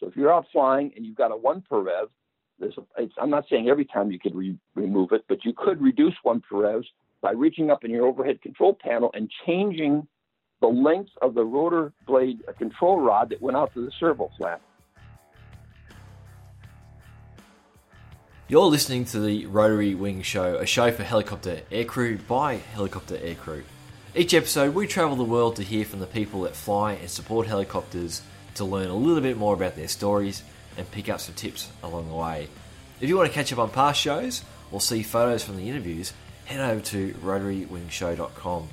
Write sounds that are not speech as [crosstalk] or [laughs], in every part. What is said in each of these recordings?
So if you're out flying and you've got a one per rev, there's a, I'm not saying every time you could re- remove it, but you could reduce one per rev by reaching up in your overhead control panel and changing the length of the rotor blade uh, control rod that went out to the servo flap. You're listening to the Rotary Wing Show, a show for helicopter aircrew by helicopter aircrew. Each episode, we travel the world to hear from the people that fly and support helicopters to learn a little bit more about their stories and pick up some tips along the way. If you want to catch up on past shows or see photos from the interviews, head over to rotarywingshow.com.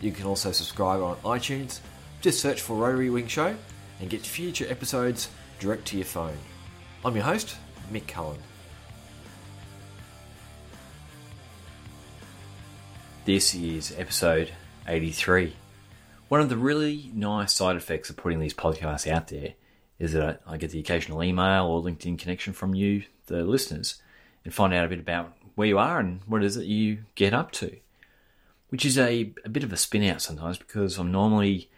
You can also subscribe on iTunes. Just search for Rotary Wing Show and get future episodes direct to your phone. I'm your host, Mick Cullen. This is episode 83. One of the really nice side effects of putting these podcasts out there is that I get the occasional email or LinkedIn connection from you, the listeners, and find out a bit about where you are and what it is that you get up to. Which is a, a bit of a spin out sometimes because I'm normally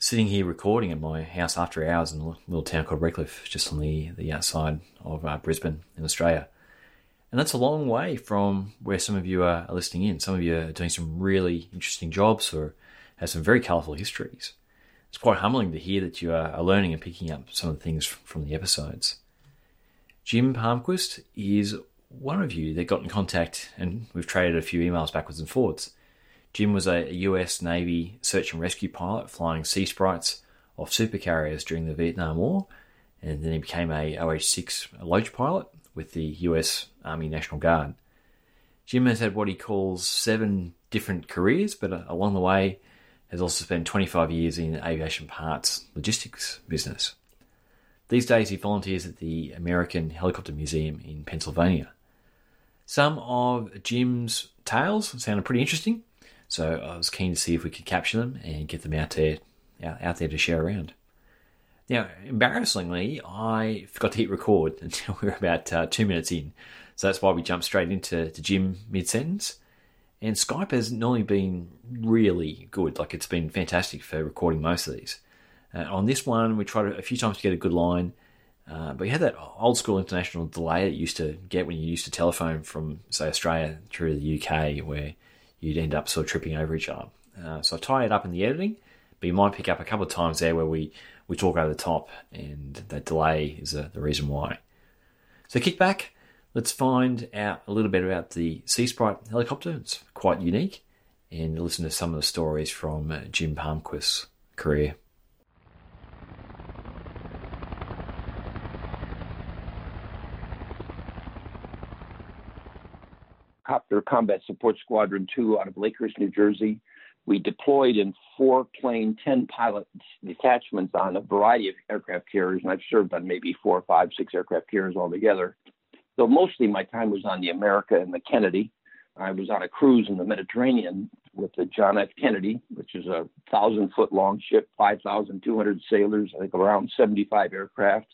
sitting here recording at my house after hours in a little town called Redcliffe, just on the, the outside of uh, Brisbane in Australia. And that's a long way from where some of you are listening in. Some of you are doing some really interesting jobs or have some very colourful histories. It's quite humbling to hear that you are learning and picking up some of the things from the episodes. Jim Palmquist is one of you that got in contact, and we've traded a few emails backwards and forwards. Jim was a US Navy search and rescue pilot flying Sea Sprites off supercarriers during the Vietnam War, and then he became a OH-6 Loach pilot with the US Army National Guard. Jim has had what he calls seven different careers, but uh, along the way has also spent 25 years in aviation parts logistics business. These days he volunteers at the American Helicopter Museum in Pennsylvania. Some of Jim's tales sounded pretty interesting, so I was keen to see if we could capture them and get them out there, out there to share around. Now, embarrassingly, I forgot to hit record [laughs] until we were about uh, two minutes in. So that's why we jumped straight into to Jim mid sentence. And Skype has normally been really good. Like it's been fantastic for recording most of these. Uh, on this one, we tried a few times to get a good line, uh, but we had that old school international delay that you used to get when you used to telephone from, say, Australia through the UK, where you'd end up sort of tripping over each other. Uh, so I tie it up in the editing, but you might pick up a couple of times there where we we talk over the top, and that delay is the reason why. So kick back, let's find out a little bit about the Sea Sprite helicopter. It's quite unique, and listen to some of the stories from uh, Jim Palmquist's career. Copter Combat Support Squadron 2 out of Lakehurst, New Jersey we deployed in four plane, 10 pilot detachments on a variety of aircraft carriers, and I've served on maybe four, five, six aircraft carriers altogether. So mostly my time was on the America and the Kennedy. I was on a cruise in the Mediterranean with the John F. Kennedy, which is a thousand foot long ship, 5,200 sailors, I think around 75 aircraft.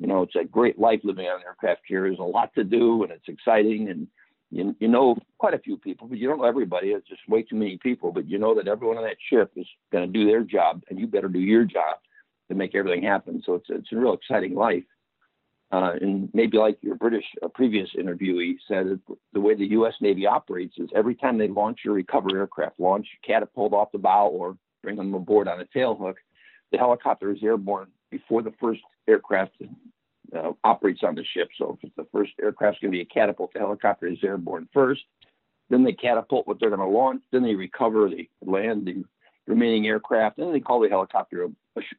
You know, it's a great life living on an aircraft carrier. There's a lot to do and it's exciting and you, you know quite a few people, but you don't know everybody. It's just way too many people. But you know that everyone on that ship is going to do their job, and you better do your job to make everything happen. So it's it's a real exciting life. Uh, and maybe like your British uh, previous interviewee said, the way the U.S. Navy operates is every time they launch a recover aircraft, launch catapult off the bow or bring them aboard on a tailhook, the helicopter is airborne before the first aircraft uh, operates on the ship. So if it's the first aircraft's going to be a catapult, the helicopter is airborne first. Then they catapult what they're going to launch. Then they recover, they land the remaining aircraft. And then they call the helicopter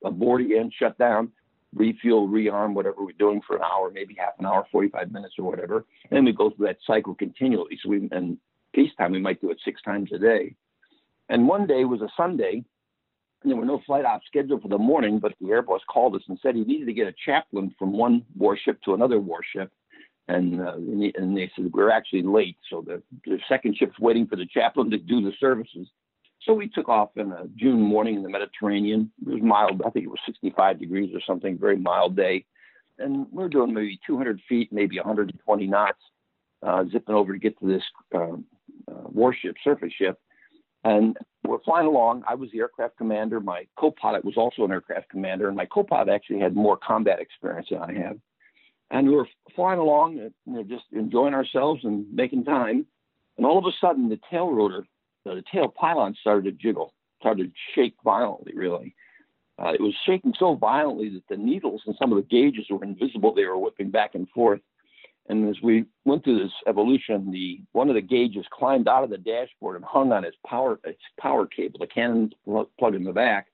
aboard again, shut down, refuel, rearm, whatever we're doing for an hour, maybe half an hour, 45 minutes or whatever. And we go through that cycle continually. So we, and peacetime, we might do it six times a day. And one day was a Sunday, and there were no flight ops scheduled for the morning, but the Air Boss called us and said he needed to get a chaplain from one warship to another warship. And, uh, and they said, We're actually late. So the, the second ship's waiting for the chaplain to do the services. So we took off in a June morning in the Mediterranean. It was mild. I think it was 65 degrees or something, very mild day. And we're doing maybe 200 feet, maybe 120 knots, uh, zipping over to get to this uh, uh, warship, surface ship And we're flying along. I was the aircraft commander. My co-pilot was also an aircraft commander, and my co-pilot actually had more combat experience than I have. And we were flying along, you know, just enjoying ourselves and making time. And all of a sudden, the tail rotor, the tail pylon started to jiggle, started to shake violently, really. Uh, it was shaking so violently that the needles and some of the gauges were invisible. They were whipping back and forth. And as we went through this evolution, the one of the gauges climbed out of the dashboard and hung on its power its power cable, the cannon plug in the back.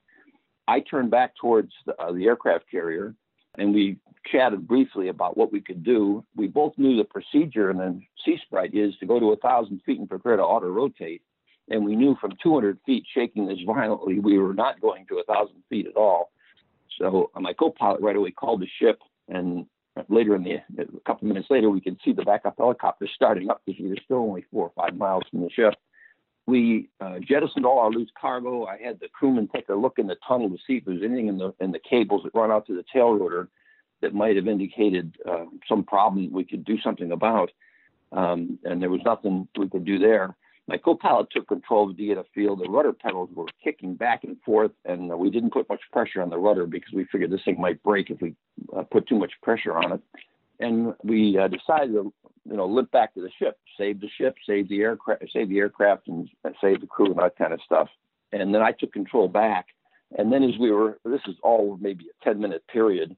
I turned back towards the, uh, the aircraft carrier, and we chatted briefly about what we could do. We both knew the procedure in the Sea Sprite is to go to a thousand feet and prepare to auto rotate. And we knew from 200 feet shaking this violently, we were not going to thousand feet at all. So uh, my co-pilot right away called the ship and later in the a couple of minutes later, we could see the backup helicopter starting up because we were still only four or five miles from the ship. We uh, jettisoned all our loose cargo. I had the crewman take a look in the tunnel to see if there was anything in the in the cables that run out to the tail rotor that might have indicated uh, some problem we could do something about. Um, and there was nothing we could do there. My co-pilot took control of the field. The rudder pedals were kicking back and forth, and uh, we didn't put much pressure on the rudder because we figured this thing might break if we uh, put too much pressure on it. And we uh, decided to, you know, limp back to the ship, save the ship, save the aircraft, save the aircraft, and save the crew and that kind of stuff. And then I took control back. And then as we were, this is all maybe a 10 minute period,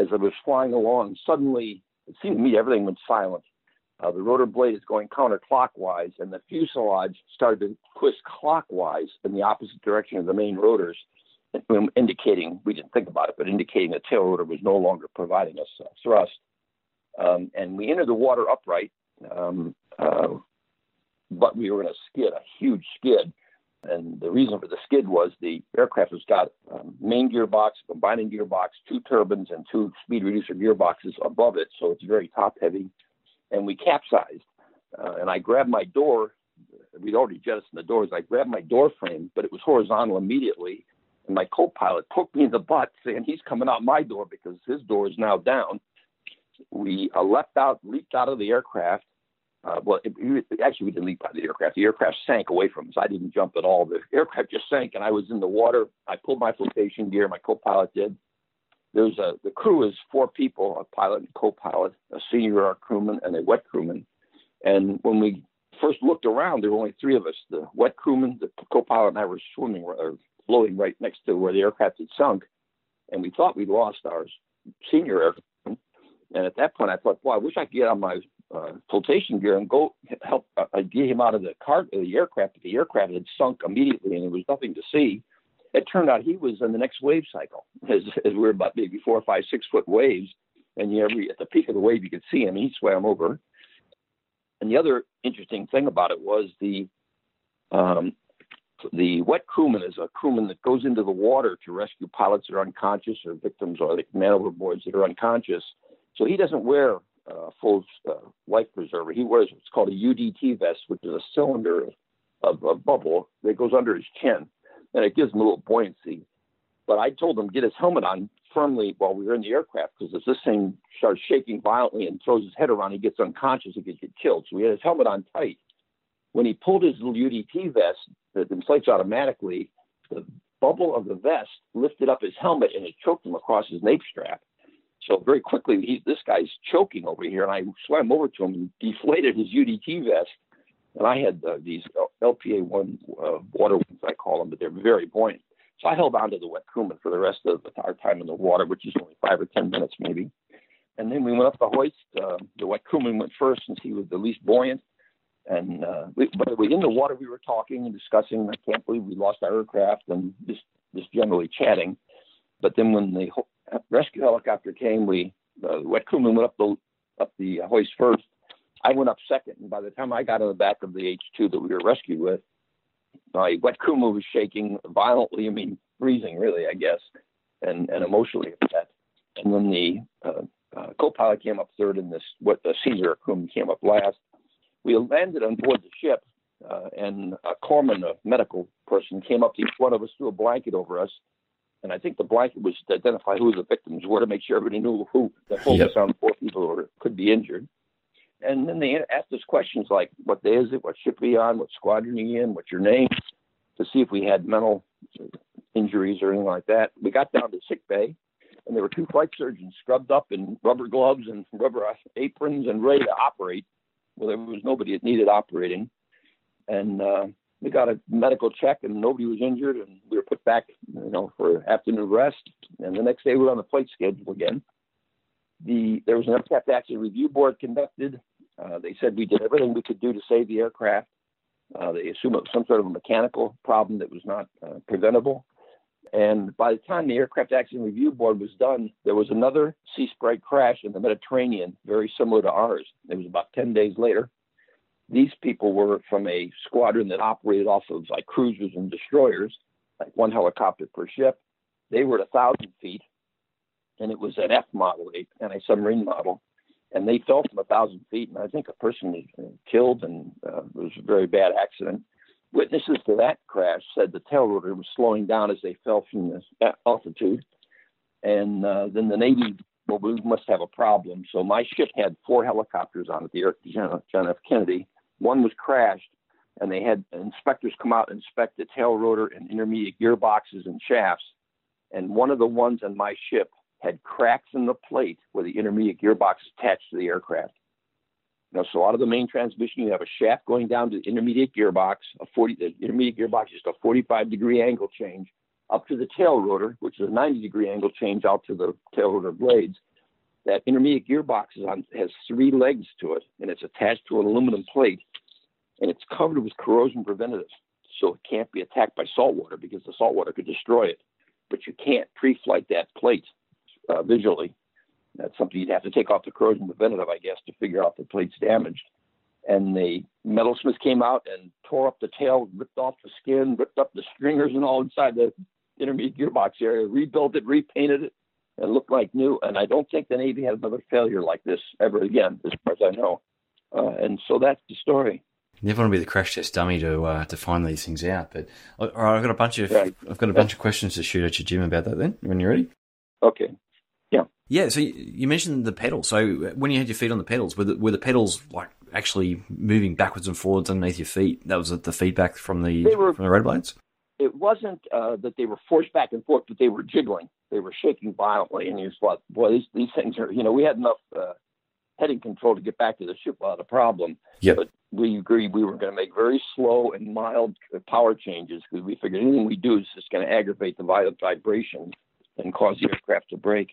as I was flying along, suddenly it seemed to me everything went silent. Uh, the rotor blade is going counterclockwise, and the fuselage started to twist clockwise in the opposite direction of the main rotors, indicating we didn't think about it, but indicating the tail rotor was no longer providing us uh, thrust. Um, and we entered the water upright, um, uh, but we were in a skid, a huge skid. And the reason for the skid was the aircraft has got um, main gearbox, combining gearbox, two turbines, and two speed reducer gearboxes above it, so it's very top heavy and we capsized. Uh, and I grabbed my door. We'd already jettisoned the doors. I grabbed my door frame, but it was horizontal immediately. And my co-pilot poked me in the butt, saying he's coming out my door because his door is now down. We uh, leapt out, leaped out of the aircraft. Uh, well, it, it, actually, we didn't leap out of the aircraft. The aircraft sank away from us. I didn't jump at all. The aircraft just sank, and I was in the water. I pulled my flotation gear. My co-pilot did there's a the crew is four people, a pilot and co-pilot, a senior crewman, and a wet crewman. And when we first looked around, there were only three of us: the wet crewman, the co-pilot, and I were swimming or floating right next to where the aircraft had sunk. And we thought we'd lost our senior aircraft. And at that point, I thought, boy, I wish I could get on my uh, flotation gear and go help uh, get him out of the car, the aircraft. The aircraft had sunk immediately, and there was nothing to see it turned out he was in the next wave cycle [laughs] as, as we were about maybe four or five, six foot waves. And every, at the peak of the wave, you could see him. He swam over. And the other interesting thing about it was the um, the wet crewman is a crewman that goes into the water to rescue pilots that are unconscious or victims or the man overboards that are unconscious. So he doesn't wear a full uh, life preserver. He wears what's called a UDT vest, which is a cylinder of, of bubble that goes under his chin and it gives him a little buoyancy. But I told him get his helmet on firmly while we were in the aircraft because if this thing starts shaking violently and throws his head around, he gets unconscious, he could get killed. So we had his helmet on tight. When he pulled his little UDT vest that inflates automatically, the bubble of the vest lifted up his helmet and it choked him across his nape strap. So very quickly, he, this guy's choking over here, and I swam over to him and deflated his UDT vest and I had uh, these LPA one uh, water wings, I call them, but they're very buoyant. So I held on to the wet crewman for the rest of our time in the water, which is only five or ten minutes maybe. And then we went up the hoist. Uh, the wet crewman went first since he was the least buoyant. And uh, we, but we, in the water, we were talking and discussing. I can't believe we lost our aircraft, and just just generally chatting. But then when the rescue helicopter came, we uh, the wet crewman went up the up the hoist first, I went up second, and by the time I got on the back of the H2 that we were rescued with, my wet crewman was shaking violently. I mean, freezing, really, I guess, and and emotionally upset. And then the uh, uh, co-pilot came up third, and this what the senior crewman came up last. We landed on board the ship, uh, and a corpsman, a medical person, came up to each one of us, threw a blanket over us, and I think the blanket was to identify who the victims were to make sure everybody knew who the focus yep. on four people who could be injured. And then they asked us questions like, what day is it? What ship are you on? What squadron are you in? What's your name? to see if we had mental injuries or anything like that. We got down to sick bay, and there were two flight surgeons scrubbed up in rubber gloves and rubber aprons and ready to operate. Well, there was nobody that needed operating, and uh, we got a medical check, and nobody was injured, and we were put back, you know, for afternoon rest. And the next day, we were on the flight schedule again. The there was an aircraft accident review board conducted. Uh, they said we did everything we could do to save the aircraft. Uh, they assumed it was some sort of a mechanical problem that was not uh, preventable. And by the time the Aircraft Accident Review Board was done, there was another Sea Sprite crash in the Mediterranean, very similar to ours. It was about 10 days later. These people were from a squadron that operated off of like cruisers and destroyers, like one helicopter per ship. They were at 1,000 feet, and it was an F model, an anti-submarine model. And they fell from a 1,000 feet, and I think a person was killed, and uh, it was a very bad accident. Witnesses to that crash said the tail rotor was slowing down as they fell from the altitude. And uh, then the Navy, well, we must have a problem. So my ship had four helicopters on it, the John F. Kennedy. One was crashed, and they had inspectors come out and inspect the tail rotor and intermediate gearboxes and shafts. And one of the ones on my ship had cracks in the plate where the intermediate gearbox is attached to the aircraft. Now, so out of the main transmission, you have a shaft going down to the intermediate gearbox. A 40, the intermediate gearbox is a 45 degree angle change up to the tail rotor, which is a 90 degree angle change out to the tail rotor blades. That intermediate gearbox on, has three legs to it, and it's attached to an aluminum plate, and it's covered with corrosion preventative, so it can't be attacked by salt water because the salt water could destroy it. But you can't pre-flight that plate uh, visually that's something you'd have to take off the corrosion preventative, I guess, to figure out the plate's damaged. And the metalsmith came out and tore up the tail, ripped off the skin, ripped up the stringers and all inside the intermediate gearbox area, rebuilt it, repainted it, and looked like new. And I don't think the Navy had another failure like this ever again, as far as I know. Uh, and so that's the story. You never want to be the crash test dummy to uh, to find these things out. But all right, I've got a bunch of right. I've got a bunch of questions to shoot at you, Jim, about that. Then, when you're ready. Okay. Yeah. Yeah. So you mentioned the pedals. So when you had your feet on the pedals, were the, were the pedals like actually moving backwards and forwards underneath your feet? That was the feedback from the were, from the rotor blades. It wasn't uh, that they were forced back and forth, but they were jiggling. They were shaking violently, and you just thought, "Boy, these these things are." You know, we had enough uh, heading control to get back to the ship without a problem. Yep. But we agreed we were going to make very slow and mild power changes because we figured anything we do is just going to aggravate the violent vibration and cause the aircraft to break.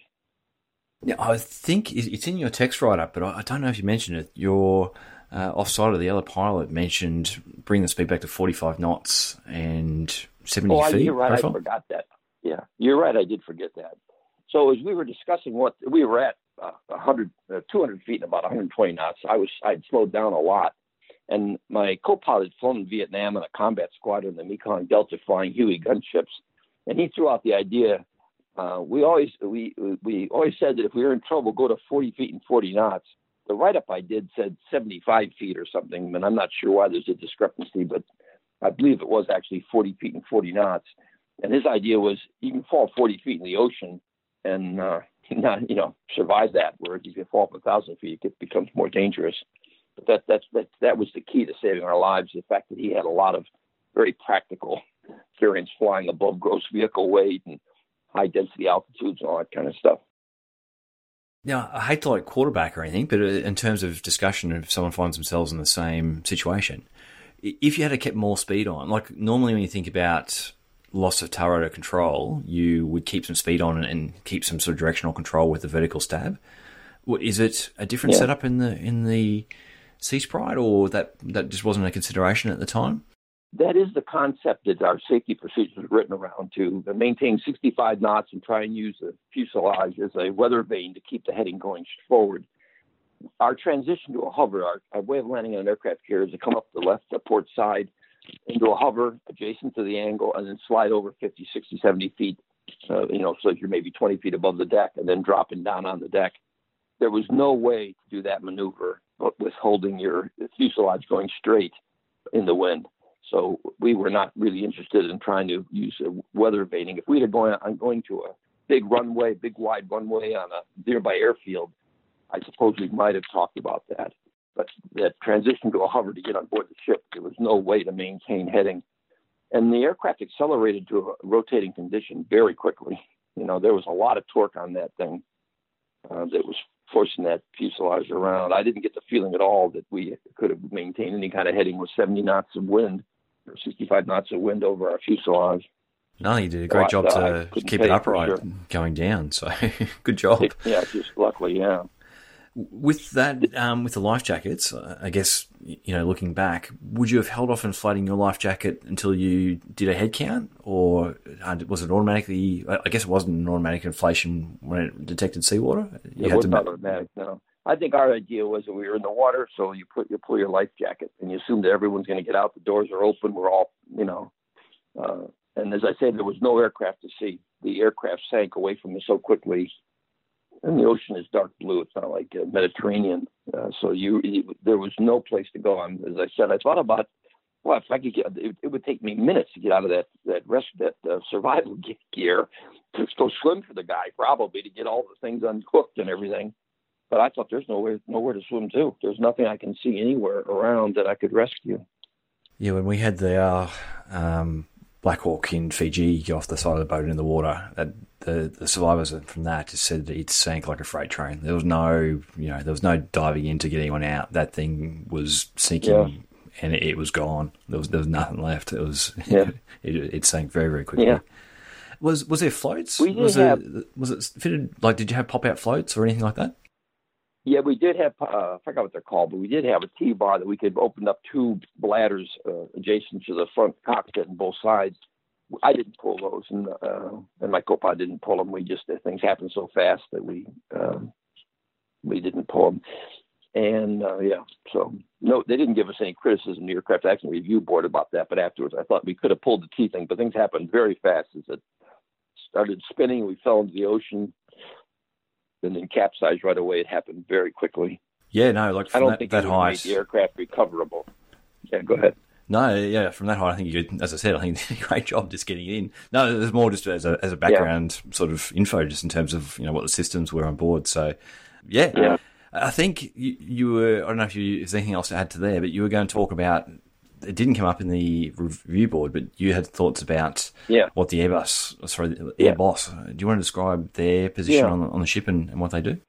Yeah, I think it's in your text write up, but I don't know if you mentioned it. Your uh, offside of the other pilot mentioned bring the speed back to 45 knots and 70 oh, feet. You're right, profile. I forgot that. Yeah, you're right, I did forget that. So as we were discussing what we were at uh, 100, uh, 200 feet and about 120 knots, I was I'd slowed down a lot. And my co-pilot had flown in Vietnam in a combat squadron, in the Mekong Delta flying Huey gunships, and he threw out the idea uh, we always we we always said that if we were in trouble, go to 40 feet and 40 knots. The write-up I did said 75 feet or something, and I'm not sure why there's a discrepancy, but I believe it was actually 40 feet and 40 knots. And his idea was you can fall 40 feet in the ocean and uh, [laughs] not you know survive that. Whereas if you fall from a thousand feet, it becomes more dangerous. But that that's that that was the key to saving our lives. The fact that he had a lot of very practical [laughs] experience flying above gross vehicle weight and high density altitudes and all that kind of stuff. Now, I hate to like quarterback or anything, but uh, in terms of discussion, if someone finds themselves in the same situation, if you had to keep more speed on, like normally when you think about loss of tail rotor control, you would keep some speed on and keep some sort of directional control with the vertical stab. Is it a different yeah. setup in the in the Sea Sprite, or that that just wasn't a consideration at the time? That is the concept that our safety procedures are written around to maintain 65 knots and try and use the fuselage as a weather vane to keep the heading going forward. Our transition to a hover, our, our way of landing on an aircraft carrier is to come up the left the port side into a hover adjacent to the angle and then slide over 50, 60, 70 feet, uh, you know, so you're maybe 20 feet above the deck and then dropping down on the deck. There was no way to do that maneuver with holding your fuselage going straight in the wind. So we were not really interested in trying to use weather vaning. If we were going on going to a big runway, big wide runway on a nearby airfield, I suppose we might have talked about that. But that transition to a hover to get on board the ship, there was no way to maintain heading. and the aircraft accelerated to a rotating condition very quickly. You know, there was a lot of torque on that thing uh, that was forcing that fuselage around. I didn't get the feeling at all that we could have maintained any kind of heading with 70 knots of wind 65 knots of wind over our fuselage. No, you did a great job to keep it upright sure. going down. So [laughs] good job. [laughs] Yeah, just luckily, yeah. With that, um, with the life jackets, I guess you know, looking back, would you have held off inflating your life jacket until you did a head count, or uh, was it automatically? I guess it wasn't an automatic inflation when it detected seawater. You it was not automatic. No, I think our idea was that we were in the water, so you put you pull your life jacket, and you assume that everyone's going to get out. The doors are open. We're all, you know, uh, and as I said, there was no aircraft to see. The aircraft sank away from us so quickly and the ocean is dark blue. It's not like uh, Mediterranean. Uh, so you, you, there was no place to go. And as I said, I thought about, well, if I could get, it, it would take me minutes to get out of that that rest that uh, survival [laughs] gear to go swim for the guy, probably to get all the things uncooked and everything. But I thought there's nowhere nowhere to swim to. There's nothing I can see anywhere around that I could rescue. Yeah, when we had the uh, um, Black Hawk in Fiji off the side of the boat in the water, that the, the survivors from that just said it sank like a freight train. There was no, you know, there was no diving in to get anyone out. That thing was sinking, yeah. and it, it, was gone. There was there was nothing left. It was, [laughs] yeah. it, it sank very very quickly. Yeah. Was was there floats? We was have, it was it fitted like? Did you have pop out floats or anything like that? Yeah, we did have. Uh, I forgot what they're called, but we did have a T bar that we could open up two bladders uh, adjacent to the front cockpit on both sides I didn't pull those, and uh, and my co-pilot didn't pull them. We just things happened so fast that we um, we didn't pull them. And uh, yeah, so no, they didn't give us any criticism. The aircraft accident review board about that, but afterwards, I thought we could have pulled the T thing, but things happened very fast. As it started spinning, we fell into the ocean, and then capsized right away. It happened very quickly. Yeah, no, like I don't that, think that height, the aircraft recoverable. Yeah, go ahead. No, yeah, from that height, I think you, as I said, I think you [laughs] did a great job just getting it in. No, there's more just as a, as a background yeah. sort of info, just in terms of you know what the systems were on board. So, yeah, yeah. I think you, you were. I don't know if you if there's anything else to add to there, but you were going to talk about. It didn't come up in the review board, but you had thoughts about yeah. what the Air Boss, sorry, the Air Boss. Yeah. Do you want to describe their position on, on the ship and, and what they do?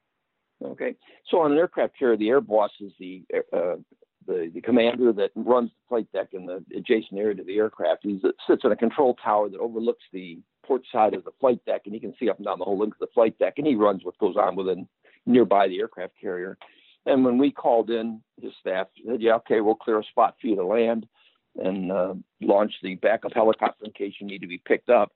Okay. So on an aircraft carrier, the air boss is the uh, the, the commander that runs the flight deck in the adjacent area to the aircraft. He sits in a control tower that overlooks the port side of the flight deck, and he can see up and down the whole length of the flight deck, and he runs what goes on within nearby the aircraft carrier. And when we called in, his staff said, "Yeah, okay, we'll clear a spot for you to land and uh, launch the backup helicopter in case you need to be picked up."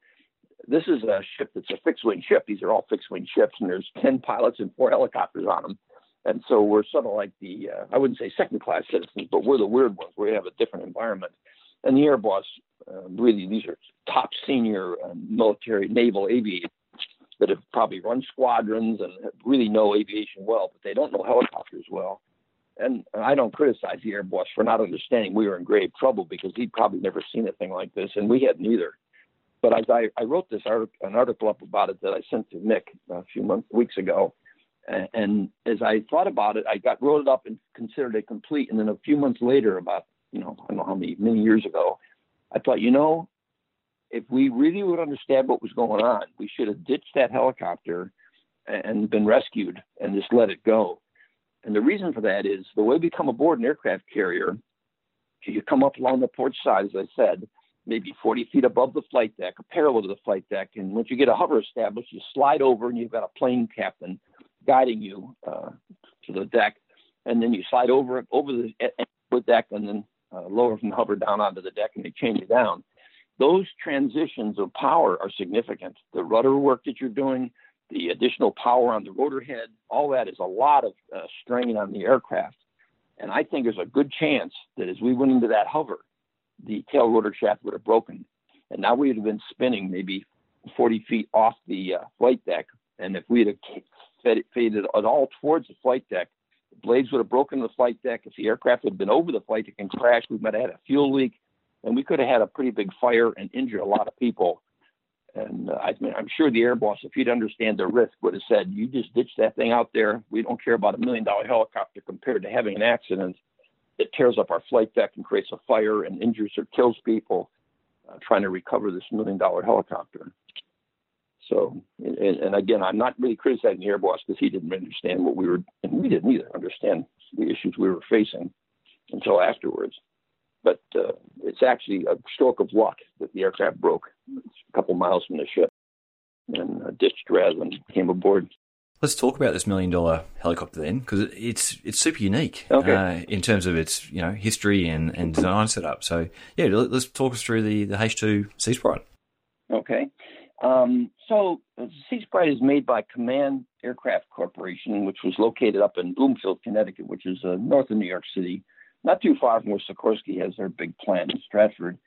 This is a ship that's a fixed wing ship. These are all fixed wing ships, and there's ten pilots and four helicopters on them. And so we're sort of like the, uh, I wouldn't say second class citizens, but we're the weird ones. We have a different environment. And the Air Boss, uh, really, these are top senior uh, military naval aviators that have probably run squadrons and really know aviation well, but they don't know helicopters well. And I don't criticize the Air Boss for not understanding we were in grave trouble because he'd probably never seen a thing like this, and we hadn't either. But as I, I wrote this article, an article up about it that I sent to Nick a few months, weeks ago, and as I thought about it, I got wrote it up and considered it complete. And then a few months later, about you know I don't know how many many years ago, I thought you know if we really would understand what was going on, we should have ditched that helicopter and been rescued and just let it go. And the reason for that is the way we come aboard an aircraft carrier, you come up along the port side, as I said, maybe 40 feet above the flight deck, parallel to the flight deck. And once you get a hover established, you slide over and you've got a plane captain guiding you uh, to the deck, and then you slide over over the deck, and then uh, lower from the hover down onto the deck, and they chain you down. Those transitions of power are significant. The rudder work that you're doing, the additional power on the rotor head, all that is a lot of uh, strain on the aircraft. And I think there's a good chance that as we went into that hover, the tail rotor shaft would have broken. And now we would have been spinning maybe 40 feet off the uh, flight deck. And if we had faded at all towards the flight deck. The blades would have broken the flight deck. If the aircraft had been over the flight deck and crashed, we might have had a fuel leak, and we could have had a pretty big fire and injured a lot of people. And uh, I mean, I'm sure the air boss, if he'd understand the risk, would have said, "You just ditch that thing out there. We don't care about a million dollar helicopter compared to having an accident that tears up our flight deck and creates a fire and injures or kills people." uh, trying to recover this million dollar helicopter. So, and, and, again, I'm not really criticizing the air boss because he didn't understand what we were, and we didn't either understand the issues we were facing until afterwards. But uh, it's actually a stroke of luck that the aircraft broke. It's a couple miles from the ship and uh, ditched rather than came aboard. Let's talk about this million dollar helicopter then, because it's it's super unique okay. uh, in terms of its you know history and, and design setup. So yeah, let's talk us through the the H two Sea Sprite. Okay, um, so the Sea Sprite is made by Kaman Aircraft Corporation, which was located up in Bloomfield, Connecticut, which is uh, north of New York City, not too far from where Sikorsky has their big plant in Stratford.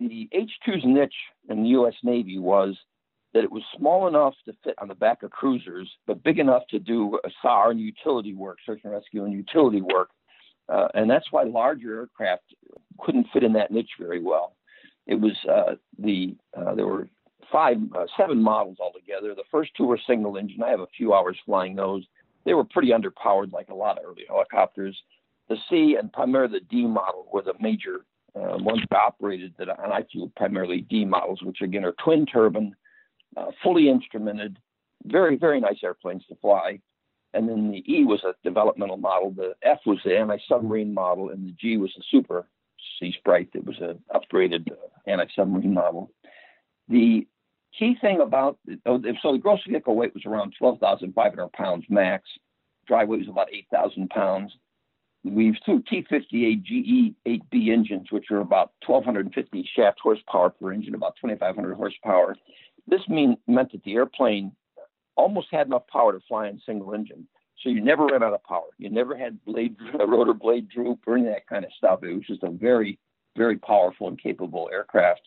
The H-2's niche in the U.S. Navy was that it was small enough to fit on the back of cruisers, but big enough to do SAR and utility work, search and rescue and utility work. Uh, and that's why larger aircraft couldn't fit in that niche very well. It was uh, the uh, there were five, uh, seven models altogether. The first two were single engine. I have a few hours flying those. They were pretty underpowered, like a lot of early helicopters. The C and primarily the D model were the major uh, ones that operated that, I flew primarily D models, which again are twin turbine, uh, fully instrumented, very very nice airplanes to fly. And then the E was a developmental model. The F was the anti-submarine model, and the G was the super Sea Sprite that was an upgraded uh, anti-submarine model. The key thing about oh, so the gross vehicle weight was around 12,500 pounds max. Dry weight was about 8,000 pounds. We used two T58 GE 8B engines, which are about 1,250 shaft horsepower per engine, about 2,500 horsepower. This mean, meant that the airplane almost had enough power to fly in single engine. So you never ran out of power. You never had blade, [laughs] rotor blade droop or any of that kind of stuff. It was just a very, very powerful and capable aircraft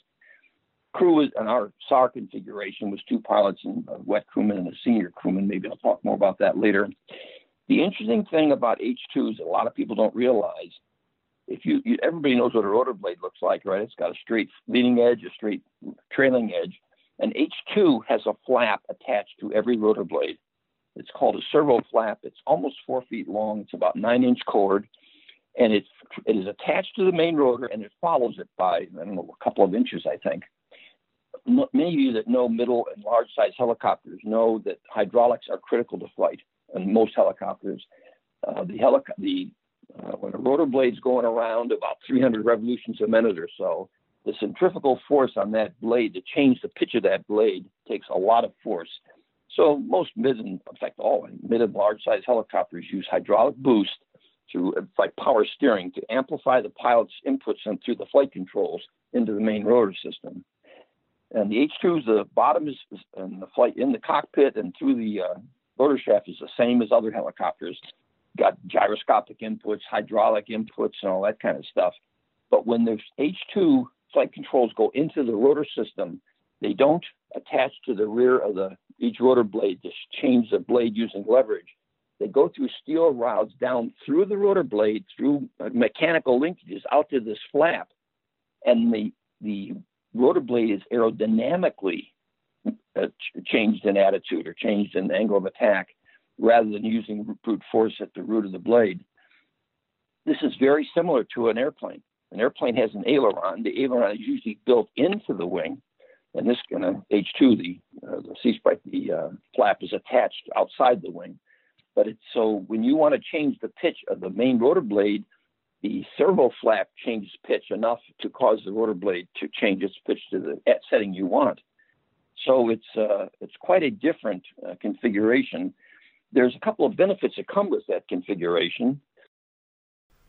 crew was, and our SAR configuration was two pilots and a wet crewman and a senior crewman. Maybe I'll talk more about that later. The interesting thing about H2s that a lot of people don't realize, if you, you everybody knows what a rotor blade looks like, right? It's got a straight leading edge, a straight trailing edge. And H2 has a flap attached to every rotor blade. It's called a servo flap. It's almost four feet long. It's about nine inch chord, and it's it is attached to the main rotor, and it follows it by I don't know a couple of inches, I think many of you that know middle and large size helicopters know that hydraulics are critical to flight in most helicopters. Uh, the helic- the uh, when a rotor blade's going around about 300 revolutions a minute or so, the centrifugal force on that blade to change the pitch of that blade takes a lot of force. So most mid and in fact all mid and large size helicopters use hydraulic boost to it's like power steering to amplify the pilot's inputs and through the flight controls into the main rotor system. And the H2 is the bottom is, and the flight in the cockpit and through the uh, rotor shaft is the same as other helicopters. Got gyroscopic inputs, hydraulic inputs, and all that kind of stuff. But when the H2 flight controls go into the rotor system, they don't attach to the rear of the each rotor blade to change the blade using leverage. They go through steel rods down through the rotor blade, through uh, mechanical linkages out to this flap, and the the rotor blade is aerodynamically uh, changed in attitude or changed in angle of attack rather than using brute force at the root of the blade. This is very similar to an airplane. An airplane has an aileron. The aileron is usually built into the wing, and this kind of H2, the uh, the Sea Sprite, the uh, flap is attached outside the wing. But it's so when you want to change the pitch of the main rotor blade, the servo flap changes pitch enough to cause the rotor blade to change its pitch to the setting you want. So it's uh, it's quite a different uh, configuration. There's a couple of benefits that come with that configuration.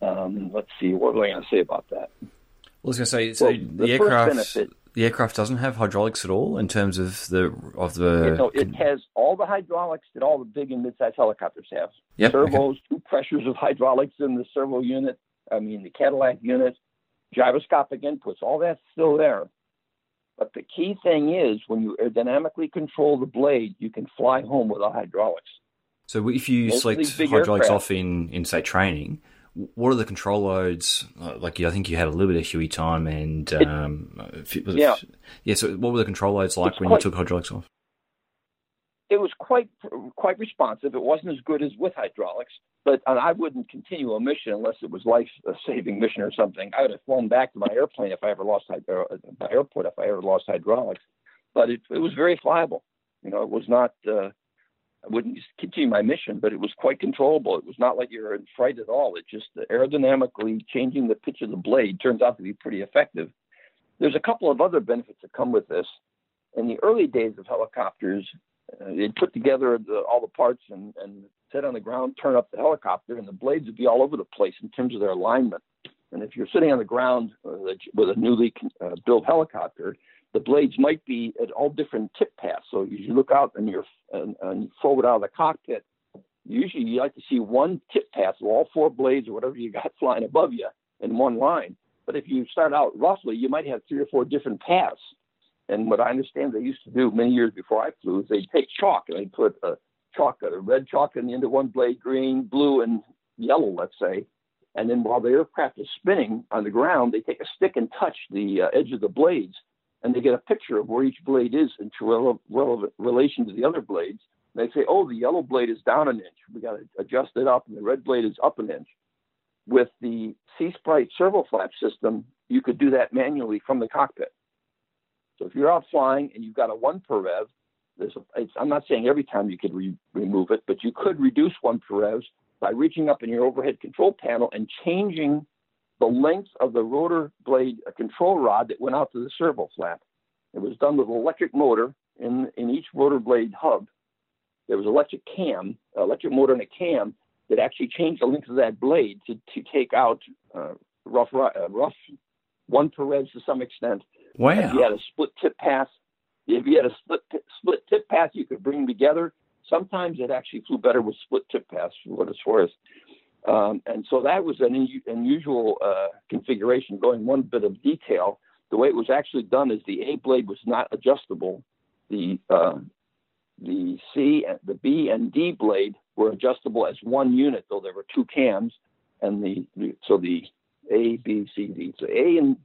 Um, let's see, what was I going to say about that? I was going to say, so well, the, the aircraft benefit, the aircraft doesn't have hydraulics at all in terms of the of the. no, it has all the hydraulics that all the big and mid-sized helicopters have. Yep, Servos, okay. two pressures of hydraulics in the servo unit, I mean, the Cadillac unit, gyroscopic inputs, all that's still there. But the key thing is when you dynamically control the blade, you can fly home without hydraulics. So if you Most select hydraulics aircraft, off in, in, say, training, what are the control loads? Uh, like, I think you had a little bit of Huey time and. Um, yeah. yeah, so what were the control loads like it's when quite, you took hydraulics off? It was quite quite responsive. It wasn't as good as with hydraulics, but and I wouldn't continue a mission unless it was life saving mission or something. I would have flown back to my airplane if I ever lost uh, my airport if I ever lost hydraulics. But it, it was very flyable. You know, it was not. Uh, I wouldn't continue my mission, but it was quite controllable. It was not like you're in fright at all. It just aerodynamically changing the pitch of the blade turns out to be pretty effective. There's a couple of other benefits that come with this. In the early days of helicopters, uh, they'd put together the, all the parts and, and sit on the ground, turn up the helicopter, and the blades would be all over the place in terms of their alignment. And if you're sitting on the ground with a newly uh, built helicopter, the blades might be at all different tip paths. So you look out and you're and, and forward out of the cockpit, usually you like to see one tip path of all four blades or whatever you got [laughs] flying above you in one line. But if you start out roughly, you might have three or four different paths. And what I understand they used to do many years before I flew is they'd take chalk and they'd put a chalk, a red chalk in the end of one blade, green, blue, and yellow, let's say. And then while the aircraft is spinning on the ground, they take a stick and touch the uh, edge of the blades, and they get a picture of where each blade is in relation to the other blades. And they say, oh, the yellow blade is down an inch. We got to adjust it up, and the red blade is up an inch. With the Sea Sprite servo flap system, you could do that manually from the cockpit. So if you're out flying and you've got a one per rev, there's a, I'm not saying every time you could re- remove it, but you could reduce one per revs by reaching up in your overhead control panel and changing the length of the rotor blade control rod that went out to the servo flap. It was done with an electric motor in, in each rotor blade hub. There was electric cam, electric motor and a cam that actually changed the length of that blade to, to take out uh, rough, uh, rough one per revs to some extent. Wow. If you had a split tip path, if you had a split split tip path, you could bring them together. Sometimes it actually flew better with split tip path, for what it's worth. Um, and so that was an unusual uh, configuration. Going one bit of detail, the way it was actually done is the A blade was not adjustable. The uh, the C, and the B, and D blade were adjustable as one unit, though there were two cams, and the so the A, B, C, D. So A and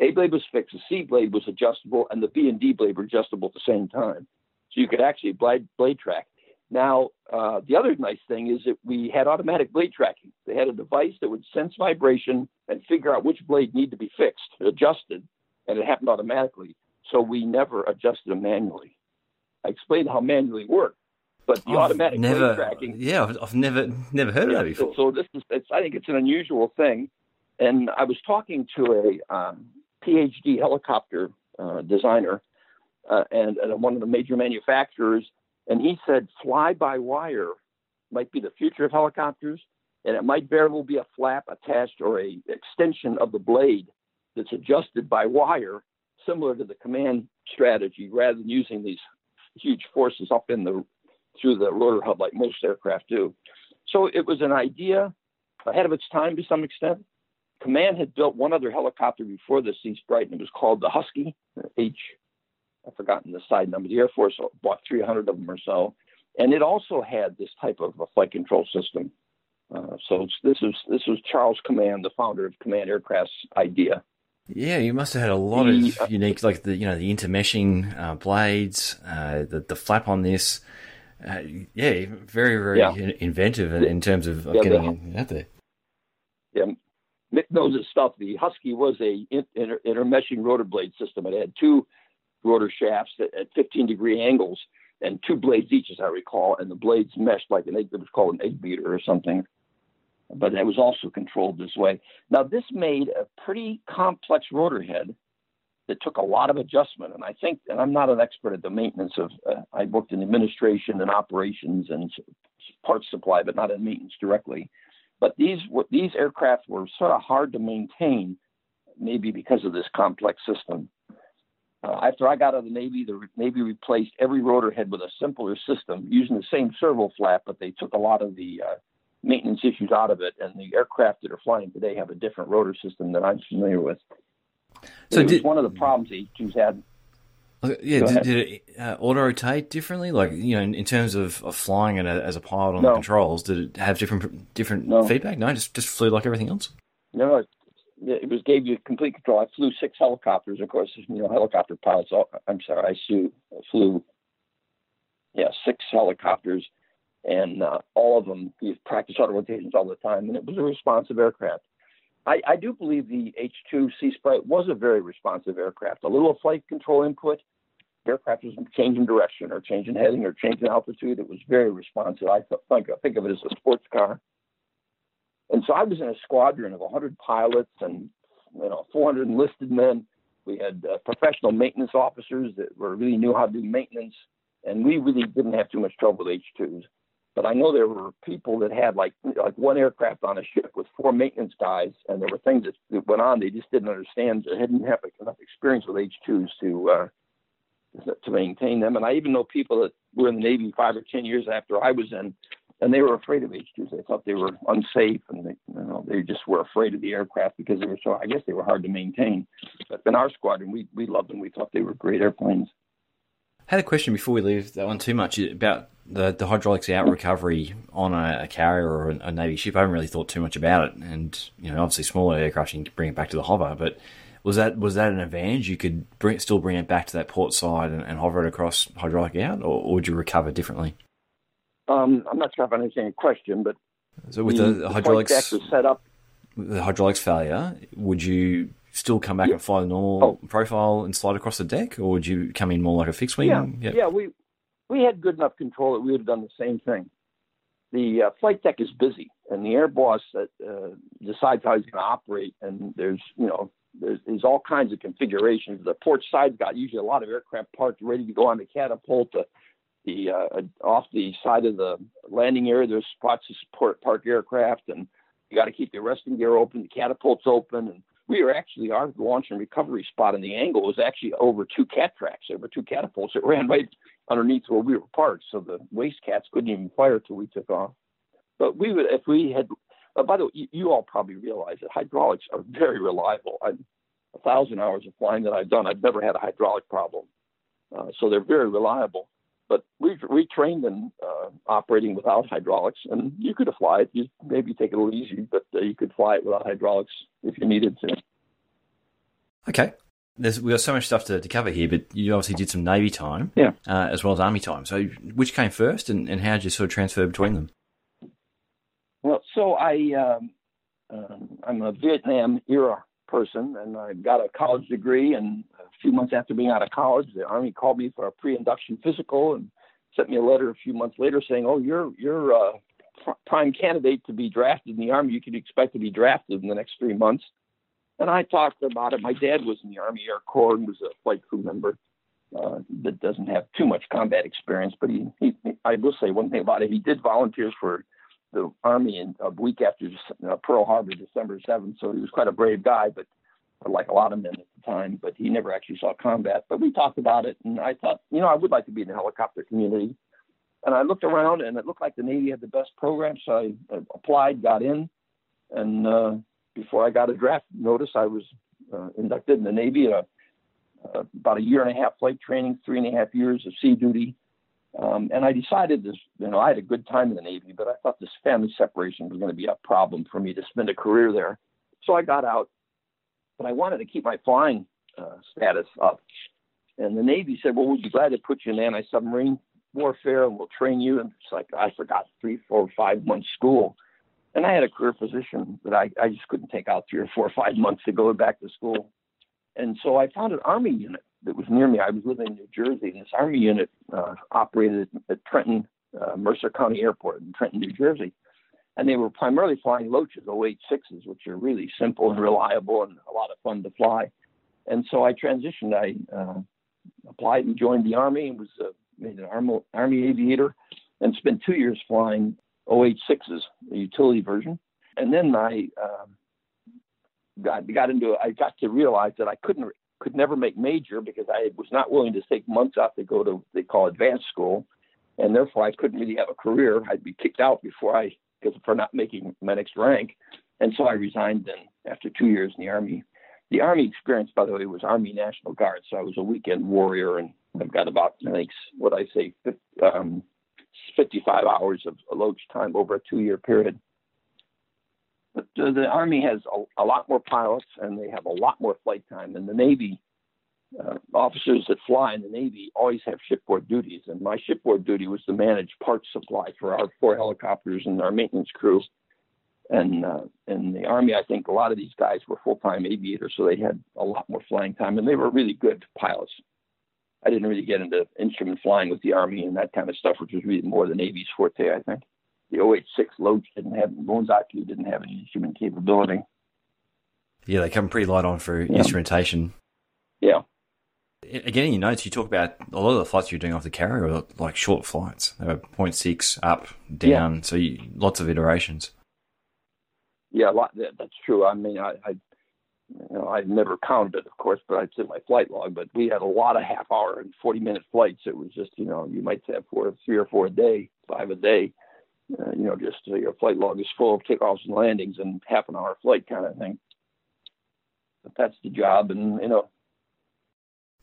A blade was fixed, the C blade was adjustable, and the B and D blade were adjustable at the same time. So you could actually blade, blade track. Now, uh, the other nice thing is that we had automatic blade tracking. They had a device that would sense vibration and figure out which blade need to be fixed, adjusted, and it happened automatically. So we never adjusted them manually. I explained how manually worked, but the I've automatic never, blade tracking. Yeah, I've, I've never never heard Yeah, of that before. So, so this is, it's, I think it's an unusual thing. And I was talking to a um, PhD helicopter uh, designer uh, and, and one of the major manufacturers, and he said fly by wire might be the future of helicopters, and it might very well be a flap attached or a extension of the blade that's adjusted by wire, similar to the Kaman strategy, rather than using these huge forces up in the through the rotor hub like most aircraft do. So it was an idea ahead of its time to some extent. Kaman had built one other helicopter before the Sea Sprite, and it was called the Husky H. I've forgotten the side number. The Air Force bought 300 of them or so, and it also had this type of a flight control system. Uh, so this was this was Charles Kaman, the founder of Kaman Aircraft's idea. Yeah, you must have had a lot The- of unique, like the you know the intermeshing uh, blades, uh, the the flap on this. Uh, yeah, very very Yeah. inventive in, in terms of, of Yeah, getting it out there. Yeah, Mick knows his stuff. The Husky was a inter- intermeshing rotor blade system. It had two rotor shafts at, at 15 degree angles and two blades each, as I recall, and the blades meshed like an egg. It was called an egg beater or something. But it was also controlled this way. Now, this made a pretty complex rotor head that took a lot of adjustment. And I think, and I'm not an expert at the maintenance of, uh, I worked in administration and operations and parts supply, but not in maintenance directly. But these were- these aircraft were sort of hard to maintain, maybe because of this complex system. Uh, after I got out of the Navy, the Navy replaced every rotor head with a simpler system using the same servo flap, but they took a lot of the uh, maintenance issues out of it. And the aircraft that are flying today have a different rotor system that I'm familiar with. So it was one of the problems the E2s had. Yeah, did, did it uh, auto rotate differently? Like you know, in, in terms of, of flying it as a pilot on the controls, did it have different different No. feedback? No, just just flew like everything else. No, it, it was gave you complete control. I flew six helicopters. Of course, you know, helicopter pilots. I'm sorry, I flew, flew yeah, six helicopters, and uh, all of them used practice auto rotations all the time, and it was a responsive aircraft. I, I do believe the H2 Sea Sprite was a very responsive aircraft. A little flight control input, aircraft was changing direction or changing heading or changing altitude. It was very responsive. I think, I think of it as a sports car. And so I was in a squadron of 100 pilots and you know 400 enlisted men. We had uh, professional maintenance officers that were really knew how to do maintenance, and we really didn't have too much trouble with H2s. But I know there were people that had like like one aircraft on a ship with four maintenance guys, and there were things that, that went on they just didn't understand. They didn't have enough experience with H2s to uh, to maintain them. And I even know people that were in the Navy five or ten years after I was in, and they were afraid of H2s. They thought they were unsafe, and they you know they just were afraid of the aircraft because they were so. I guess they were hard to maintain. But in our squadron, we we loved them. We thought they were great airplanes. I had a question before we leave that one too much about the, the hydraulics out recovery on a, a carrier or a, a, Navy ship. I haven't really thought too much about it, and you know, obviously smaller aircraft you can bring it back to the hover. But was that was that an advantage? You could bring, still bring it back to that port side and, and hover it across hydraulic out, or, or would you recover differently? Um, I'm not sure if I understand your question, but so with the, the hydraulics set up, the hydraulics failure, would you still come back yeah. and fly the normal oh. profile and slide across the deck, or would you come in more like a fixed wing? Yeah, yep. yeah, we we had good enough control that we would have done the same thing. The uh, flight deck is busy, and the air boss that uh, decides how he's going to operate, and there's you know there's, there's all kinds of configurations. The port side's got usually a lot of aircraft parked ready to go on the catapult. The, the uh, off the side of the landing area, there's spots to support park aircraft, and you got to keep the arresting gear open. The catapult's open, and we were actually our launch and recovery spot in the angle was actually over two cat tracks. Were two catapults that ran right underneath where we were parked, so the waste cats couldn't even fire till we took off. But we would, if we had. Uh, by the way, you, you, all probably realize that hydraulics are very reliable. I, a thousand hours of flying that I've done, I've never had a hydraulic problem. Uh, so they're very reliable. But we we trained in uh, operating without hydraulics, and you could fly it. You maybe take it a little easy, but uh, you could fly it without hydraulics if you needed to. Okay. There's, we've got so much stuff to, to cover here, but you obviously did some Navy time, yeah, uh, as well as Army time. So, which came first, and, and how did you sort of transfer between them? Well, so I um, uh, I'm a Vietnam era person, and I got a college degree. And a few months after being out of college, the Army called me for a pre-induction physical and sent me a letter a few months later saying, "Oh, you're you're a prime candidate to be drafted in the Army. You can expect to be drafted in the next three months." And I talked about it. My dad was in the Army Air Corps and was a flight crew member uh, that doesn't have too much combat experience, but he, he, I will say one thing about it. He did volunteers for the Army in a week after uh, Pearl Harbor, December 7th. So he was quite a brave guy, but like a lot of men at the time, but he never actually saw combat. But we talked about it, and I thought, you know, I would like to be in the helicopter community. And I looked around, and it looked like the Navy had the best program, so I, applied, got in, and uh, before I got a draft notice, I was uh, inducted in the Navy. Uh, uh, about a year and a half flight training, three and a half years of sea duty, um, and I decided this, you know, I had a good time in the Navy, but I thought this family separation was going to be a problem for me to spend a career there. So I got out, but I wanted to keep my flying uh, status up. And the Navy said, well, we'd be glad to put you in anti submarine warfare and we'll train you. And it's like, I forgot three, four, five months school. And I had a career position that I, I just couldn't take out three or four or five months to go back to school. And so I found an Army unit that was near me. I was living in New Jersey, and this Army unit uh, operated at Trenton, uh, Mercer County Airport in Trenton, New Jersey. And they were primarily flying Loaches, OH-6s, which are really simple and reliable and a lot of fun to fly. And so I transitioned. I uh, applied and joined the Army and was uh, made an Army, Army aviator and spent two years flying OH-6s, the utility version. And then I um, got, got into I got to realize that I couldn't could never make major because I was not willing to take months off to go to what they call advanced school, and therefore I couldn't really have a career. I'd be kicked out before I because for not making my next rank, and so I resigned then after two years in the army. The army experience, by the way, was Army National Guard, so I was a weekend warrior, and I've got about I think what I say um, 55 hours of loach time over a two-year period. But the Army has a, a, lot more pilots and they have a lot more flight time. And the Navy, uh, officers that fly in the Navy always have shipboard duties, and my shipboard duty was to manage parts supply for our four helicopters and our maintenance crew. And uh, in the Army, I think a lot of these guys were full time aviators, so they had a lot more flying time, and they were really good pilots. I didn't really get into instrument flying with the Army and that kind of stuff, which was really more the Navy's forte, I think. The OH-6 Loach didn't have, Bones IQ didn't have any instrument capability. Yeah, they come pretty light on for yeah. instrumentation. Yeah. Again, in your notes, you talk about a lot of the flights you're doing off the carrier are like short flights. They were 0.6 up, down, yeah. so you, lots of iterations. Yeah, lot, that's true. I mean, I, I you know, I've never counted it, of course, but I'd in my flight log. But we had a lot of half hour and 40 minute flights. It was just, you know, you might have four, three or four a day, five a day. Uh, you know, just uh, your flight log is full of takeoffs and landings and half an hour flight kind of thing. But that's the job, and you know.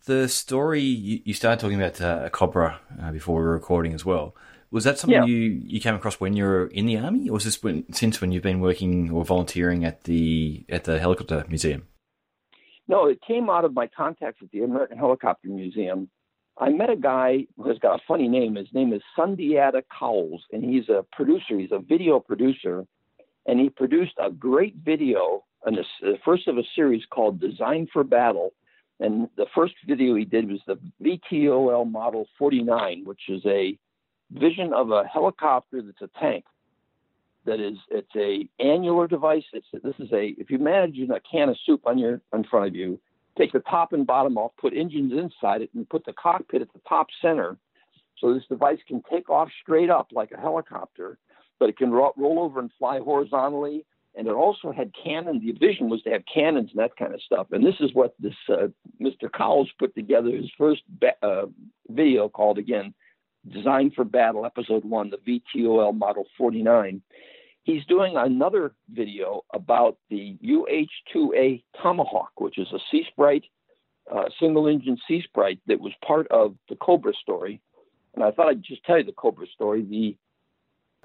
The story you, you started talking about uh, Cobra uh, before we were recording as well. Was that something yeah. you, you came across when you were in the army, or was this when, since when you've been working or volunteering at the at the helicopter museum? No, it came out of my contacts at the American Helicopter Museum. I met a guy who has got a funny name. His name is Sundiata Cowles, and he's a producer. He's a video producer, and he produced a great video, and the first of a series called "Design for Battle." And the first video he did was the VTOL Model 49, which is a vision of a helicopter that's a tank. That is, it's a annular device. It's this is a if you imagine a can of soup on your in front of you, take the top and bottom off, put engines inside it, and put the cockpit at the top center. So this device can take off straight up like a helicopter, but it can ro- roll over and fly horizontally. And it also had cannons. The vision was to have cannons and that kind of stuff. And this is what this uh, Mr. Cowles put together his first ba- uh, video called again Designed for Battle, Episode 1, the VTOL Model 49. He's doing another video about the UH-2A Tomahawk, which is a Sea Sprite, uh, single engine Sea Sprite that was part of the Cobra story. And I thought I'd just tell you the Cobra story. The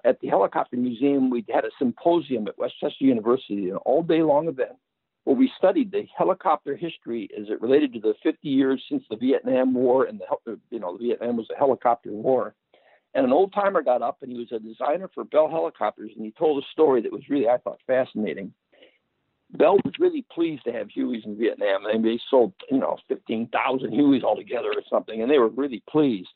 at the Helicopter Museum, we had a symposium at West Chester University, an all day long event where we studied the helicopter history as it related to the 50 years since the Vietnam War, and the you know Vietnam was a helicopter war. And an old timer got up, and he was a designer for Bell helicopters, and he told a story that was really I thought fascinating. Bell was really pleased to have Hueys in Vietnam. They, sold you know 15,000 Hueys altogether or something, and they were really pleased.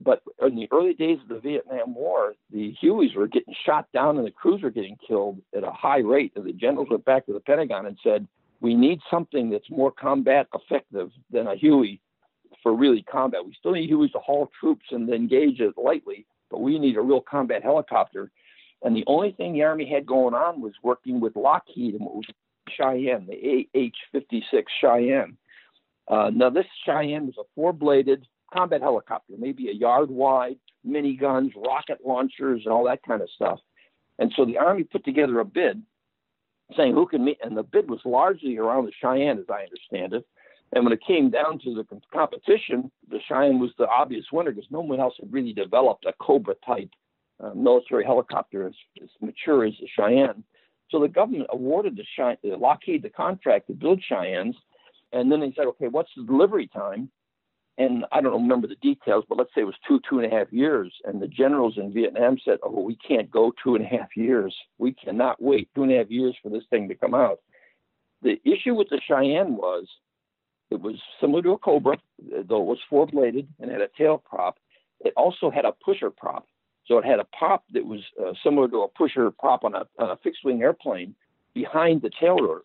But in the early days of the Vietnam War, the Hueys were getting shot down and the crews were getting killed at a high rate. And the generals went back to the Pentagon and said, we need something that's more combat effective than a Huey for really combat. We still need Hueys to haul troops and engage it lightly, but we need a real combat helicopter. And the only thing the Army had going on was working with Lockheed and what was Cheyenne, the AH 56 Cheyenne. Uh, now, this Cheyenne was a four bladed combat helicopter, maybe a yard wide, miniguns, rocket launchers, and all that kind of stuff. And so the Army put together a bid saying who can meet, and the bid was largely around the Cheyenne, as I understand it. And when it came down to the competition, the Cheyenne was the obvious winner because no one else had really developed a Cobra type uh, military helicopter as, as, mature as the Cheyenne. So the government awarded the Cheyenne, Lockheed the contract to build Cheyennes, and then they said, okay, what's the delivery time? and I don't remember the details, but let's say it was two, two and a half years. And the generals in Vietnam said, Oh, we can't go two and a half years. We cannot wait two and a half years for this thing to come out. The issue with the Cheyenne was it was similar to a Cobra, though it was four bladed and had a tail prop. It also had a pusher prop. So it had a prop that was uh, similar to a pusher prop on a, on a fixed wing airplane behind the tail rotor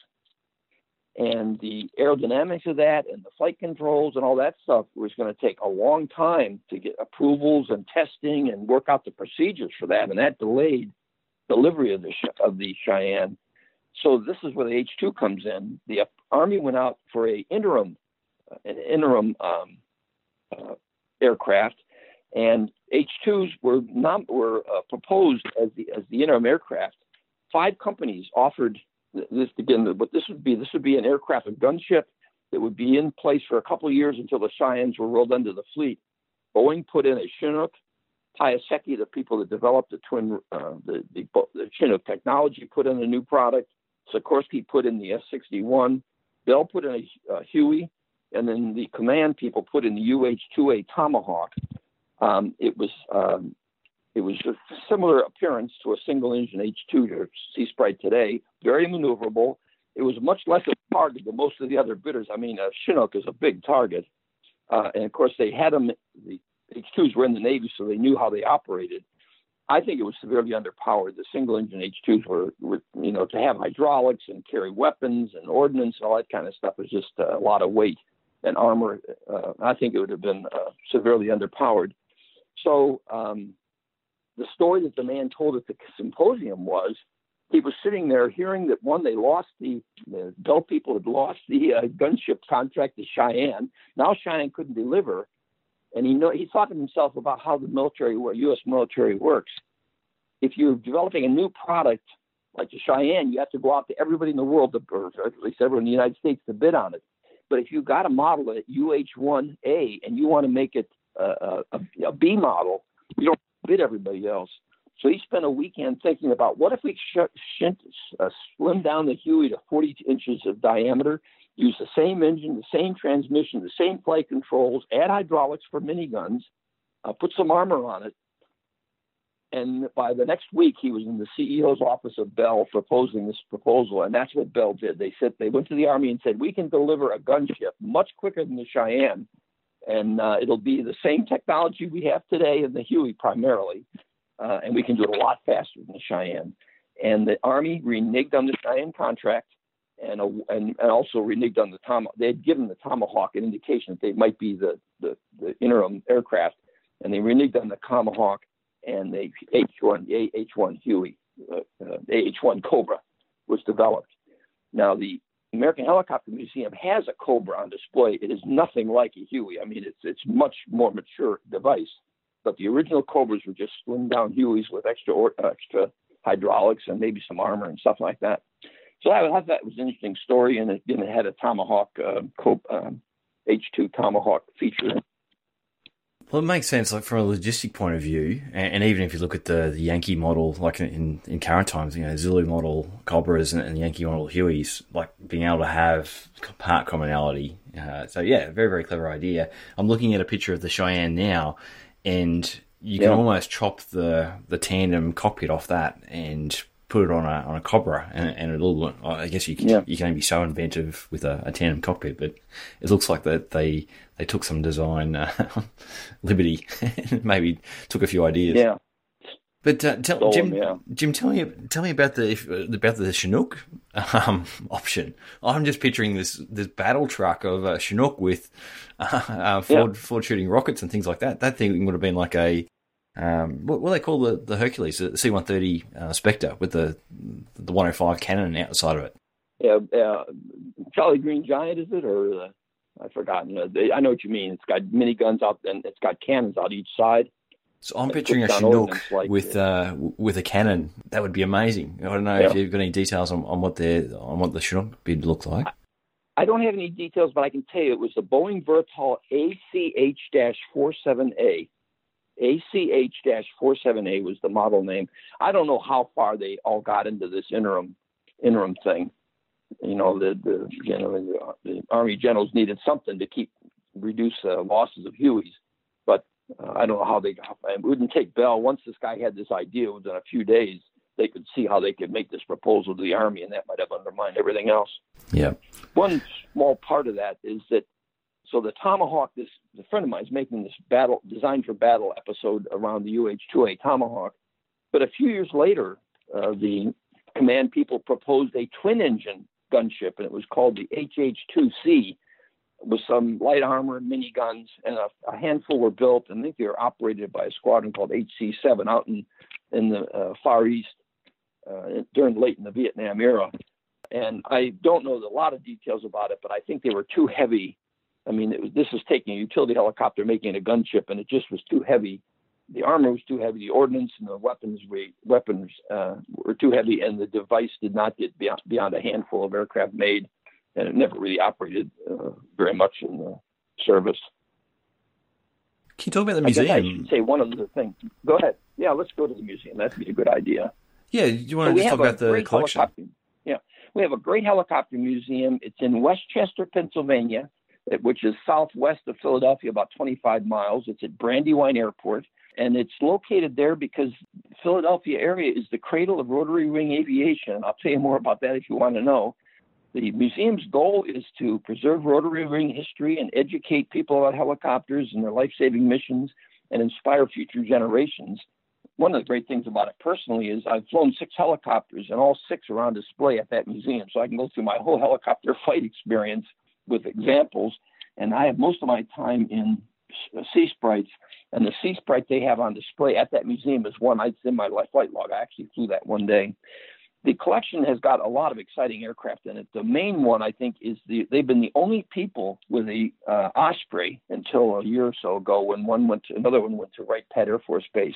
and the aerodynamics of that and the flight controls and all that stuff was going to take a long time to get approvals and testing and work out the procedures for that, and that delayed delivery of the of the Cheyenne. So this is where the H2 comes in. The Army went out for a interim, uh, an interim um, uh, aircraft, and H2s were not were uh, proposed as the as the interim aircraft. Five companies offered this again, but this would be this would be an aircraft, a gunship that would be in place for a couple of years until the Cheyennes were rolled into the fleet. Boeing put in a Chinook. Piasecki, the people that developed the twin, uh, the, the, the Chinook technology, put in a new product. Sikorsky put in the S-61. Bell put in a, a Huey, and then the Kaman people put in the UH-2A Tomahawk. Um, it was um, it was a similar appearance to a single engine H2 to Sea Sprite today, very maneuverable. It was much less of a target than most of the other bidders. I mean, a Chinook is a big target, uh, and of course they had them. The H2s were in the Navy, so they knew how they operated. I think it was severely underpowered. The single engine H2s were, were, you know, to have hydraulics and carry weapons and ordnance and all that kind of stuff was just a lot of weight and armor. Uh, I think it would have been uh, severely underpowered. So um, the story that the man told at the symposium was he was sitting there hearing that one, they lost the, the Bell people had lost the uh, gunship contract to Cheyenne. Now Cheyenne couldn't deliver. And he know he thought to himself about how the military, U.S. military works. If you're developing a new product like the Cheyenne, you have to go out to everybody in the world, to, or at least everyone in the United States, to bid on it. But if you've got a model at UH-1A and you want to make it a, a, a B model, you don't bid everybody else. So he spent a weekend thinking about what if we sh- sh- uh, slim down the Huey to 40 inches of diameter, use the same engine, the same transmission, the same flight controls, add hydraulics for miniguns, uh, put some armor on it. And by the next week, he was in the CEO's office of Bell proposing this proposal, and that's what Bell did. They said they went to the Army and said, "We can deliver a gunship much quicker than the Cheyenne, and uh, it'll be the same technology we have today in the Huey primarily, uh, and we can do it a lot faster than the Cheyenne. And the Army reneged on the Cheyenne contract, and, and, and also reneged on the Tomahawk. They had given the Tomahawk an indication that they might be the, the, the interim aircraft, and they reneged on the Tomahawk and the H1 the H1 Huey, uh, uh, H1 Cobra was developed. Now the American Helicopter Museum has a Cobra on display. It is nothing like a Huey. I mean, it's it's much more mature device. But the original Cobras were just slimmed down Hueys with extra extra hydraulics and maybe some armor and stuff like that. So I thought that was an interesting story, and it, it had a Tomahawk uh, um, H2 Tomahawk feature well, it makes sense, like from a logistic point of view, and, and even if you look at the, the Yankee model, like in, in current times, you know, Zulu model Cobras and, and Yankee model Hueys, like being able to have part commonality. Uh, so yeah, very very clever idea. I'm looking at a picture of the Cheyenne now, and you can yeah. almost chop the the tandem cockpit off that and put it on a on a Cobra, and, and it'll. I guess you can, yeah. you can only be so inventive with a, a tandem cockpit, but it looks like that they they took some design uh, [laughs] liberty, [laughs] maybe took a few ideas. Yeah. But uh, tell, Jim, yeah. Jim, tell me, tell me about the if, about the Chinook um, option. I'm just picturing this this battle truck of a Chinook with [laughs] uh, uh, Ford yeah. Ford shooting rockets and things like that. That thing would have been like a um, what, what do they call the, the Hercules, the C-130 uh, Spectre with the the 105 cannon outside of it? Yeah, uh, Jolly Green Giant is it, or uh, I've forgotten. Uh, they, I know what you mean. It's got mini guns out and it's got cannons out each side. So I'm picturing a Chinook like, with uh, with a cannon. That would be amazing. I don't know yeah. if you've got any details on, on what the on what the Chinook bid looks like. I don't have any details, but I can tell you it was the Boeing Vertol ACH-47A ACH-47A was the model name. I don't know how far they all got into this interim interim thing. You know, the the you know the, the Army generals needed something to keep reduce uh, losses of Hueys, but uh, I don't know how they got. It wouldn't take Bell once this guy had this idea within a few days. They could see how they could make this proposal to the Army, and that might have undermined everything else. Yeah. One small part of that is that so the Tomahawk, this a friend of mine is making this battle design for battle episode around the UH-2A Tomahawk. But a few years later, uh, the Kaman people proposed a twin engine gunship, and it was called the HH-2C, with some light armor and miniguns, and a, a, handful were built. And I think they were operated by a squadron called HC-7 out in in the uh, Far East uh, during late in the Vietnam era. And I don't know a lot of details about it, but I think they were too heavy I mean, was, this is taking a utility helicopter, making a gunship, and it just was too heavy. The armor was too heavy. The ordnance and the weapons weapons uh, were too heavy, and the device did not get beyond, beyond a handful of aircraft made, and it never really operated uh, very much in the service. Can you talk about the museum? I, I should say one other thing. Go ahead. Yeah, let's go to the museum. That'd be a good idea. Yeah, you want to just talk about the collection? Yeah, we have a great helicopter museum. It's in West Chester, Pennsylvania which is southwest of Philadelphia, about 25 miles. It's at Brandywine Airport, and it's located there because Philadelphia area is the cradle of rotary wing aviation. I'll tell you more about that if you want to know. The museum's goal is to preserve rotary wing history and educate people about helicopters and their life saving missions and inspire future generations. One of the great things about it personally is I've flown six helicopters, and all six are on display at that museum. So I can go through my whole helicopter [laughs] flight experience with examples. And I have most of my time in sea sprites, and the sea sprite they have on display at that museum is one I in my flight log. I actually flew that one day the collection has got a lot of exciting aircraft in it. The main one, I think, is the they've been the only people with a uh, Osprey until a year or so ago when one went to another one went to Wright Pat Air Force Base.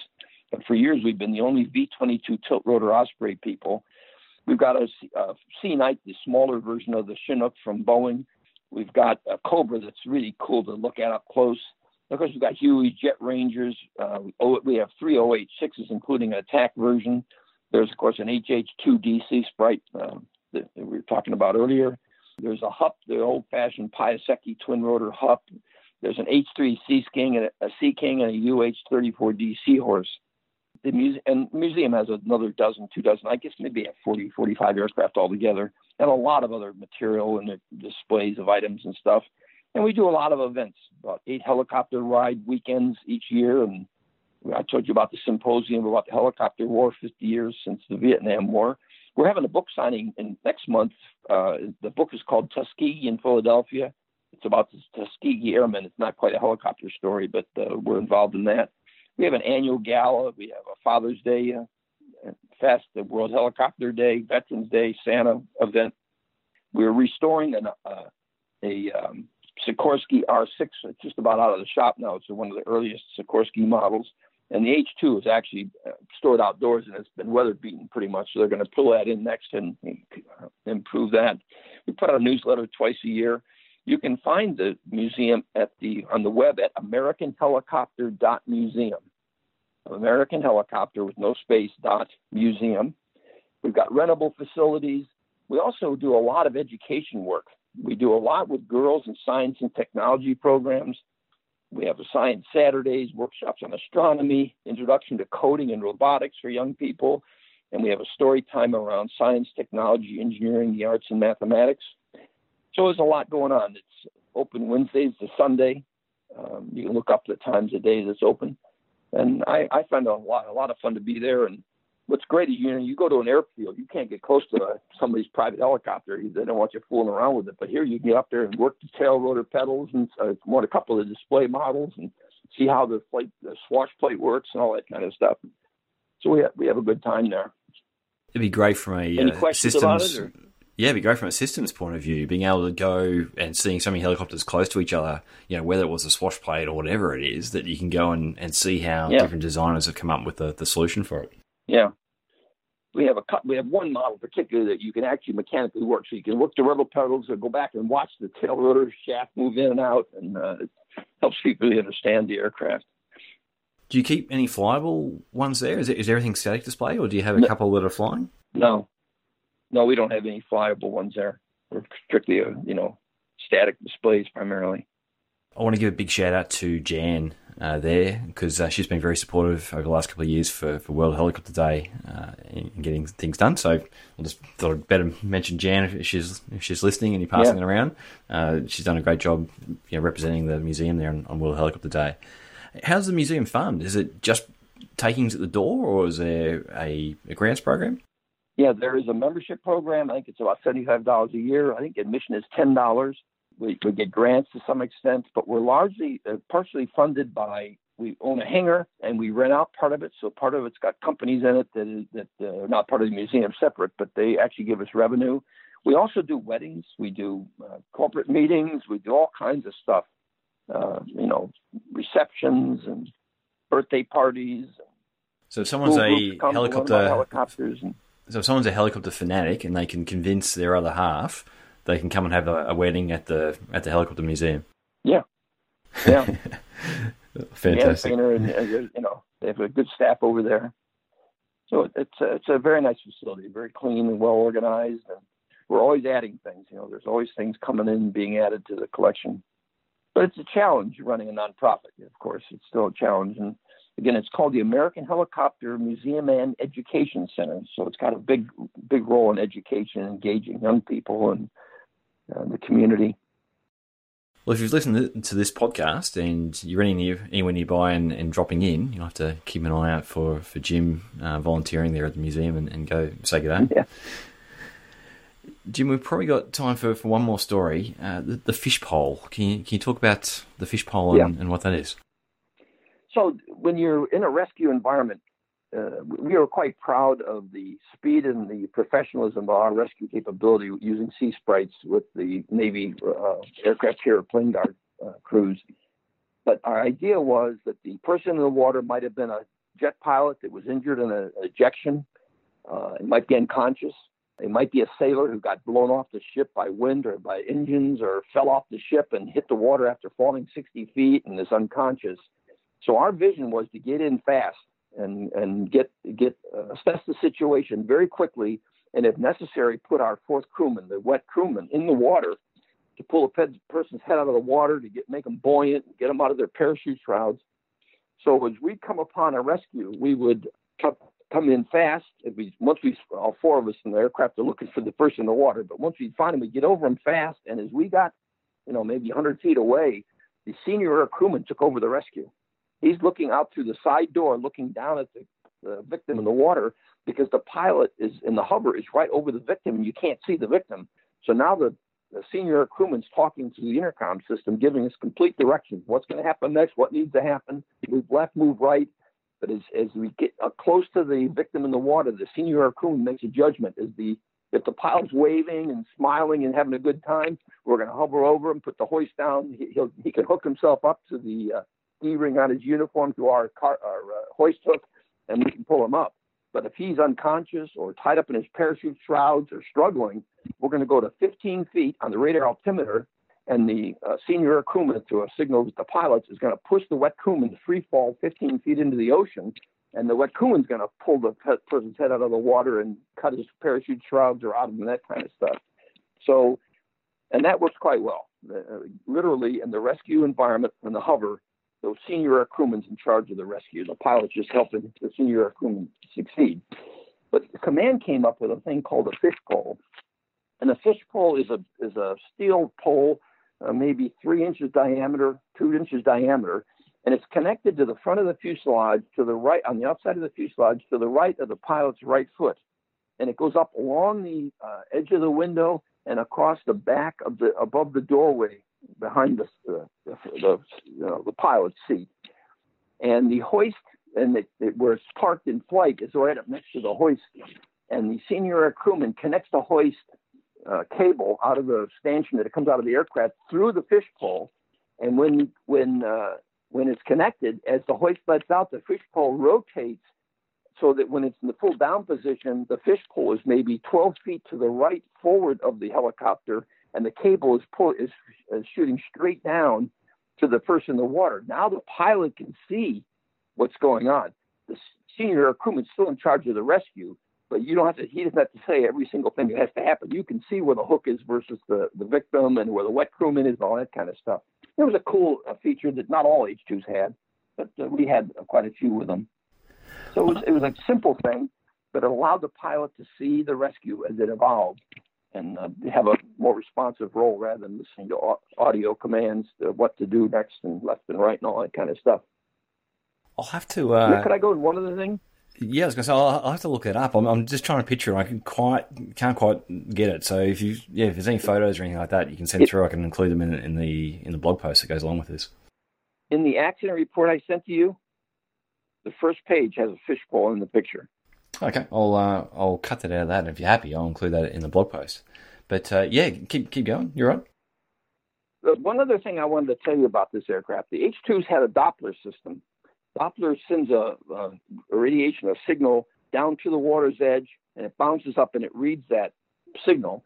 But for years we've been the only V-22 tilt rotor Osprey people. We've got a Sea Knight, the smaller version of the Chinook from Boeing. We've got a Cobra that's really cool to look at up close. Of course, we've got Huey Jet Rangers. Uh, we have three OH-6s, including an attack version. There's, of course, an HH-2D Sea Sprite uh, that we were talking about earlier. There's a HUP, the old-fashioned Piasecki twin rotor HUP. There's an H3 Sea King and a Sea King and a UH34D Seahorse. The muse- and museum has another dozen, two dozen, I guess maybe 40, 45 aircraft altogether, and a lot of other material and displays of items and stuff. And we do a lot of events, about eight helicopter ride weekends each year, and I told you about the symposium about the helicopter war, 50 years since the Vietnam War. We're having a book signing in next month. Uh, the book is called Tuskegee in Philadelphia. It's about the Tuskegee Airmen. It's not quite a helicopter story, but uh, we're involved in that. We have an annual gala. We have a Father's Day uh, fest, the World Helicopter Day, Veterans Day, Santa event. We're restoring an, uh, a um, Sikorsky R6. It's just about out of the shop now. It's one of the earliest Sikorsky models. And the H2 is actually uh, stored outdoors and it's been weather beaten pretty much. So they're going to pull that in next and uh, improve that. We put out a newsletter twice a year. You can find the museum at the on the web at AmericanHelicopter.museum. American Helicopter with no space dot museum. We've got rentable facilities. We also do a lot of education work. We do a lot with girls in science and technology programs. We have a science Saturdays, workshops on astronomy, introduction to coding and robotics for young people, and we have a story time around science, technology, engineering, the arts, and mathematics. So there's a lot going on. It's open Wednesdays to Sunday. Um, you can look up the times of day that's open, and I, I find a lot a lot of fun to be there and what's great is you know you go to an airfield, you can't get close to a, somebody's private helicopter. They don't want you fooling around with it. But here you can get up there and work the tail rotor pedals and uh, want a couple of display models and see how the flight the swash plate works and all that kind of stuff. So we have, we have a good time there. It'd be great from a Any uh, systems. Yeah, be great from a systems point of view, being able to go and seeing so many helicopters close to each other, you know, whether it was a swash plate or whatever it is, that you can go and, and see how yeah. different designers have come up with the, the solution for it. Yeah, we have a we have one model particularly that you can actually mechanically work. So you can work the rubber pedals or go back and watch the tail rotor shaft move in and out, and uh, it helps people really understand the aircraft. Do you keep any flyable ones there? Is, it, is everything static display, or do you have a no, couple that are flying? No, no, we don't have any flyable ones there. We're strictly, a, uh, you know, static displays primarily. I want to give a big shout out to Jan uh, there because uh, she's been very supportive over the last couple of years for, for World Helicopter Day uh, in, in, getting things done. So I just thought I'd better mention Jan if she's if she's listening and you're passing yeah. it around. Uh, she's done a great job, you know, representing the museum there on, on, World Helicopter Day. How's the museum fund? Is it just takings at the door, or is there a, a grants program? Yeah, there is a membership program. I think it's about seventy-five dollars a year. I think admission is ten dollars. We, we get grants to some extent, but we're largely uh, partially funded by we own a hangar and we rent out part of it. So part of it's got companies in it that is, that uh, are not part of the museum separate, but they actually give us revenue. We also do weddings, we do uh, corporate meetings, we do all kinds of stuff. Uh, you know, receptions and birthday parties. So if someone's a helicopter helicopters and, so if someone's a helicopter fanatic and they can convince their other half they can come and have a, a wedding at the at the helicopter museum. Yeah, [laughs] yeah, fantastic. Yeah, and, and, you know they have a good staff over there, so it's a, it's a very nice facility, very clean and well organized, and we're always adding things. You know, there's always things coming in being added to the collection. but it's a challenge running a nonprofit. Of course, it's still a challenge, and again, it's called the American Helicopter Museum and Education Center. So it's got a big, big role in education, engaging young people and uh, the community. Well, if you've listened to this podcast and you're anywhere nearby and, and, dropping in, you'll have to keep an eye out for, for Jim uh, volunteering there at the museum and, and go say good day. [laughs] Yeah. Jim, we've probably got time for, for one more story. Uh, the, the fish pole. Can you, can you talk about the fish pole and, yeah. and what that is? So, when you're in a rescue environment, uh, we are quite proud of the speed and the professionalism of our rescue capability using Sea Sprites with the Navy uh, aircraft carrier plane guard uh, crews. But our idea was that the person in the water might have been a jet pilot that was injured in an ejection. Uh, it might be unconscious. It might be a sailor who got blown off the ship by wind or by engines or fell off the ship and hit the water after falling 60 feet and is unconscious. So our vision was to get in fast and and get get uh, assess the situation very quickly, and if necessary, put our fourth crewman, the wet crewman, in the water to pull a person's head out of the water to get make them buoyant, and get them out of their parachute shrouds. So as we come upon a rescue, we would come come in fast. If We once we all four of us in the aircraft are looking for the person in the water, but once we find them, we get over them fast. And as we got, you know, maybe 100 feet away, the senior air crewman took over the rescue. He's looking out through the side door, looking down at the, the victim in the water because the pilot is in the hover is right over the victim and you can't see the victim. So now the, the senior crewman's talking to the intercom system, giving us complete directions. What's going to happen next? What needs to happen? Move left, move right. But as, as we get close to the victim in the water, the senior crewman makes a judgment. Is the if the pilot's waving and smiling and having a good time, we're going to hover over him, put the hoist down. He, he can hook himself up to the uh, D-ring on his uniform to our, car, our uh, hoist hook, and we can pull him up. But if he's unconscious or tied up in his parachute shrouds or struggling, we're going to go to 15 feet on the radar altimeter, and the uh, senior air crewman, through a signal with the pilots, is going to push the wet crewman to free fall 15 feet into the ocean, and the wet crewman's going to pull the person's head out of the water and cut his parachute shrouds or out of him, that kind of stuff. So, and that works quite well. Uh, literally, in the rescue environment, in the hover, senior air crewman's in charge of the rescue. The pilot's just helping the senior air crewman succeed. But the Kaman came up with a thing called a fish pole. And a fish pole is a is a steel pole, uh, maybe three inches diameter, two inches diameter, and it's connected to the front of the fuselage to the right on the outside of the fuselage to the right of the pilot's right foot, and it goes up along the uh, edge of the window and across the back of the above the doorway behind the the, the, the pilot's seat, and the hoist and it, where it's parked in flight is right up next to the hoist, and the senior air crewman connects the hoist uh, cable out of the stanchion that it comes out of the aircraft through the fish pole, and when when uh, when it's connected, as the hoist lets out, the fish pole rotates so that when it's in the full down position, the fish pole is maybe 12 feet to the right forward of the helicopter and the cable is pull, is, is shooting straight down to the person in the water. Now the pilot can see what's going on. The senior crewman's still in charge of the rescue, but you don't have to. He doesn't have to say every single thing that has to happen. You can see where the hook is versus the the victim and where the wet crewman is, and all that kind of stuff. It was a cool uh, feature that not all H2s had, but uh, we had quite a few with them. So it was, it was a simple thing, but it allowed the pilot to see the rescue as it evolved and uh, have a more responsive role rather than listening to audio commands to what to do next and left and right and all that kind of stuff. I'll have to. Uh, yeah, could I go with one other thing? Yeah, I was going to say I'll, I'll, have to look it up. I'm, I'm just trying to picture. It. I can quite can't quite get it. So if you yeah, if there's any photos or anything like that, you can send it, through. I can include them in, in the in the blog post that goes along with this. In the accident report I sent to you, the first page has a fish pole in the picture. Okay, I'll uh, I'll cut that out of that. If you're happy, I'll include that in the blog post. But uh, yeah, keep keep going. You're right. One other thing I wanted to tell you about this aircraft: the H2s had a Doppler system. Doppler sends a, a, a radiation, a signal down to the water's edge, and it bounces up and it reads that signal.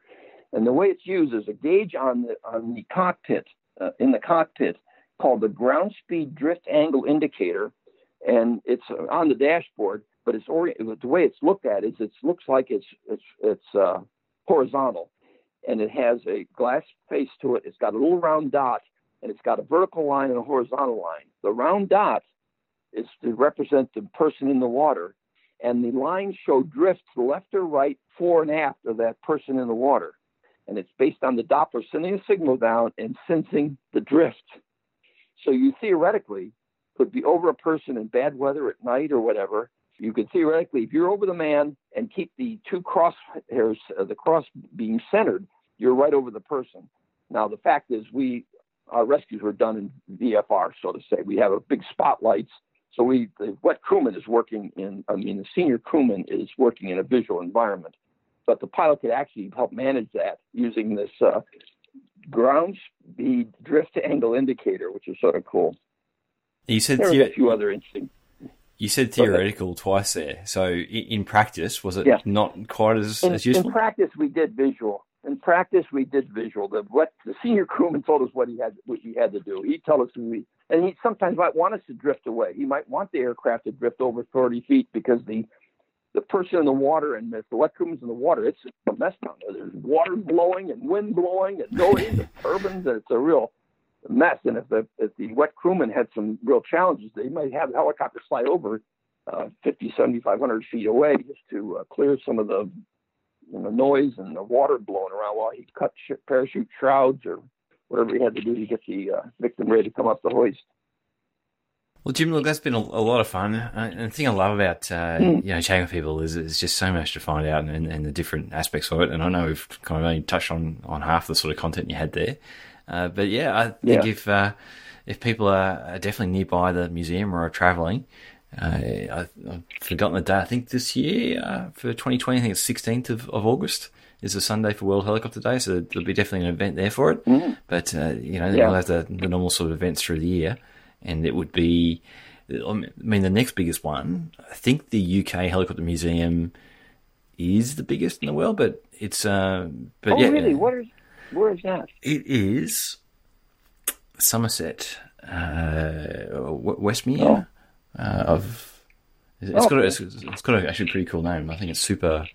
And the way it's used is a gauge on the on the cockpit uh, in the cockpit called the ground speed drift angle indicator, and it's on the dashboard but it's orient- the way it's looked at is it looks like it's it's it's uh, horizontal, and it has a glass face to it. It's got a little round dot and it's got a vertical line and a horizontal line. The round dot is to represent the person in the water, and the lines show drift to the left or right, fore and aft of that person in the water. And it's based on the Doppler sending a signal down and sensing the drift. So you theoretically could be over a person in bad weather at night or whatever. You could theoretically, if you're over the man and keep the two crosshairs, uh, the cross being centered, you're right over the person. Now the fact is, we our rescues were done in VFR, so to say. We have a big spotlights. So we, the wet crewman is working in, I mean, the senior crewman is working in a visual environment, but the pilot could actually help manage that using this uh, ground speed drift angle indicator, which is sort of cool. You said there a few other interesting. You said theoretical twice there. So in practice, was it yeah. not quite as, in, as useful? In practice, we did visual in practice, we did visual. The what the senior crewman told us what he had what he had to do. He told us we and he sometimes might want us to drift away. He might want the aircraft to drift over 30 feet because the the person in the water and the wet crewman's in the water, it's a mess down there. There's water blowing and wind blowing and noise and turbines, and it's a real mess. And if the if the wet crewman had some real challenges, they might have the helicopter fly over uh, 50, 7,500 feet away just to uh, clear some of the and the noise and the water blowing around while he cut sh- parachute shrouds or whatever he had to do to get the uh, victim ready to come up the hoist. Well, Jim, look, that's been a, a lot of fun. Uh, and the thing I love about uh, mm. you know chatting with people is there's just so much to find out and, and, the different aspects of it. And I know we've kind of only touched on, on half the sort of content you had there, uh, but yeah, I think yeah. if uh, if people are, are, definitely nearby the museum or are travelling, uh, I, have forgotten the date. I think this year uh, for 2020, I think it's 16th of, of August is a Sunday for World Helicopter Day, so there'll be definitely an event there for it. Mm. But uh, you know, yeah. we'll have the, the, normal sort of events through the year, and it would be. I mean, the next biggest one. I think the UK Helicopter Museum is the biggest in the world, but it's. Uh, but oh, yeah, really? What is? Where is that? It is Somerset, uh, Westmere. Oh uh, of. It's oh, got a, it's, it's got a actually pretty cool name. I think it's Super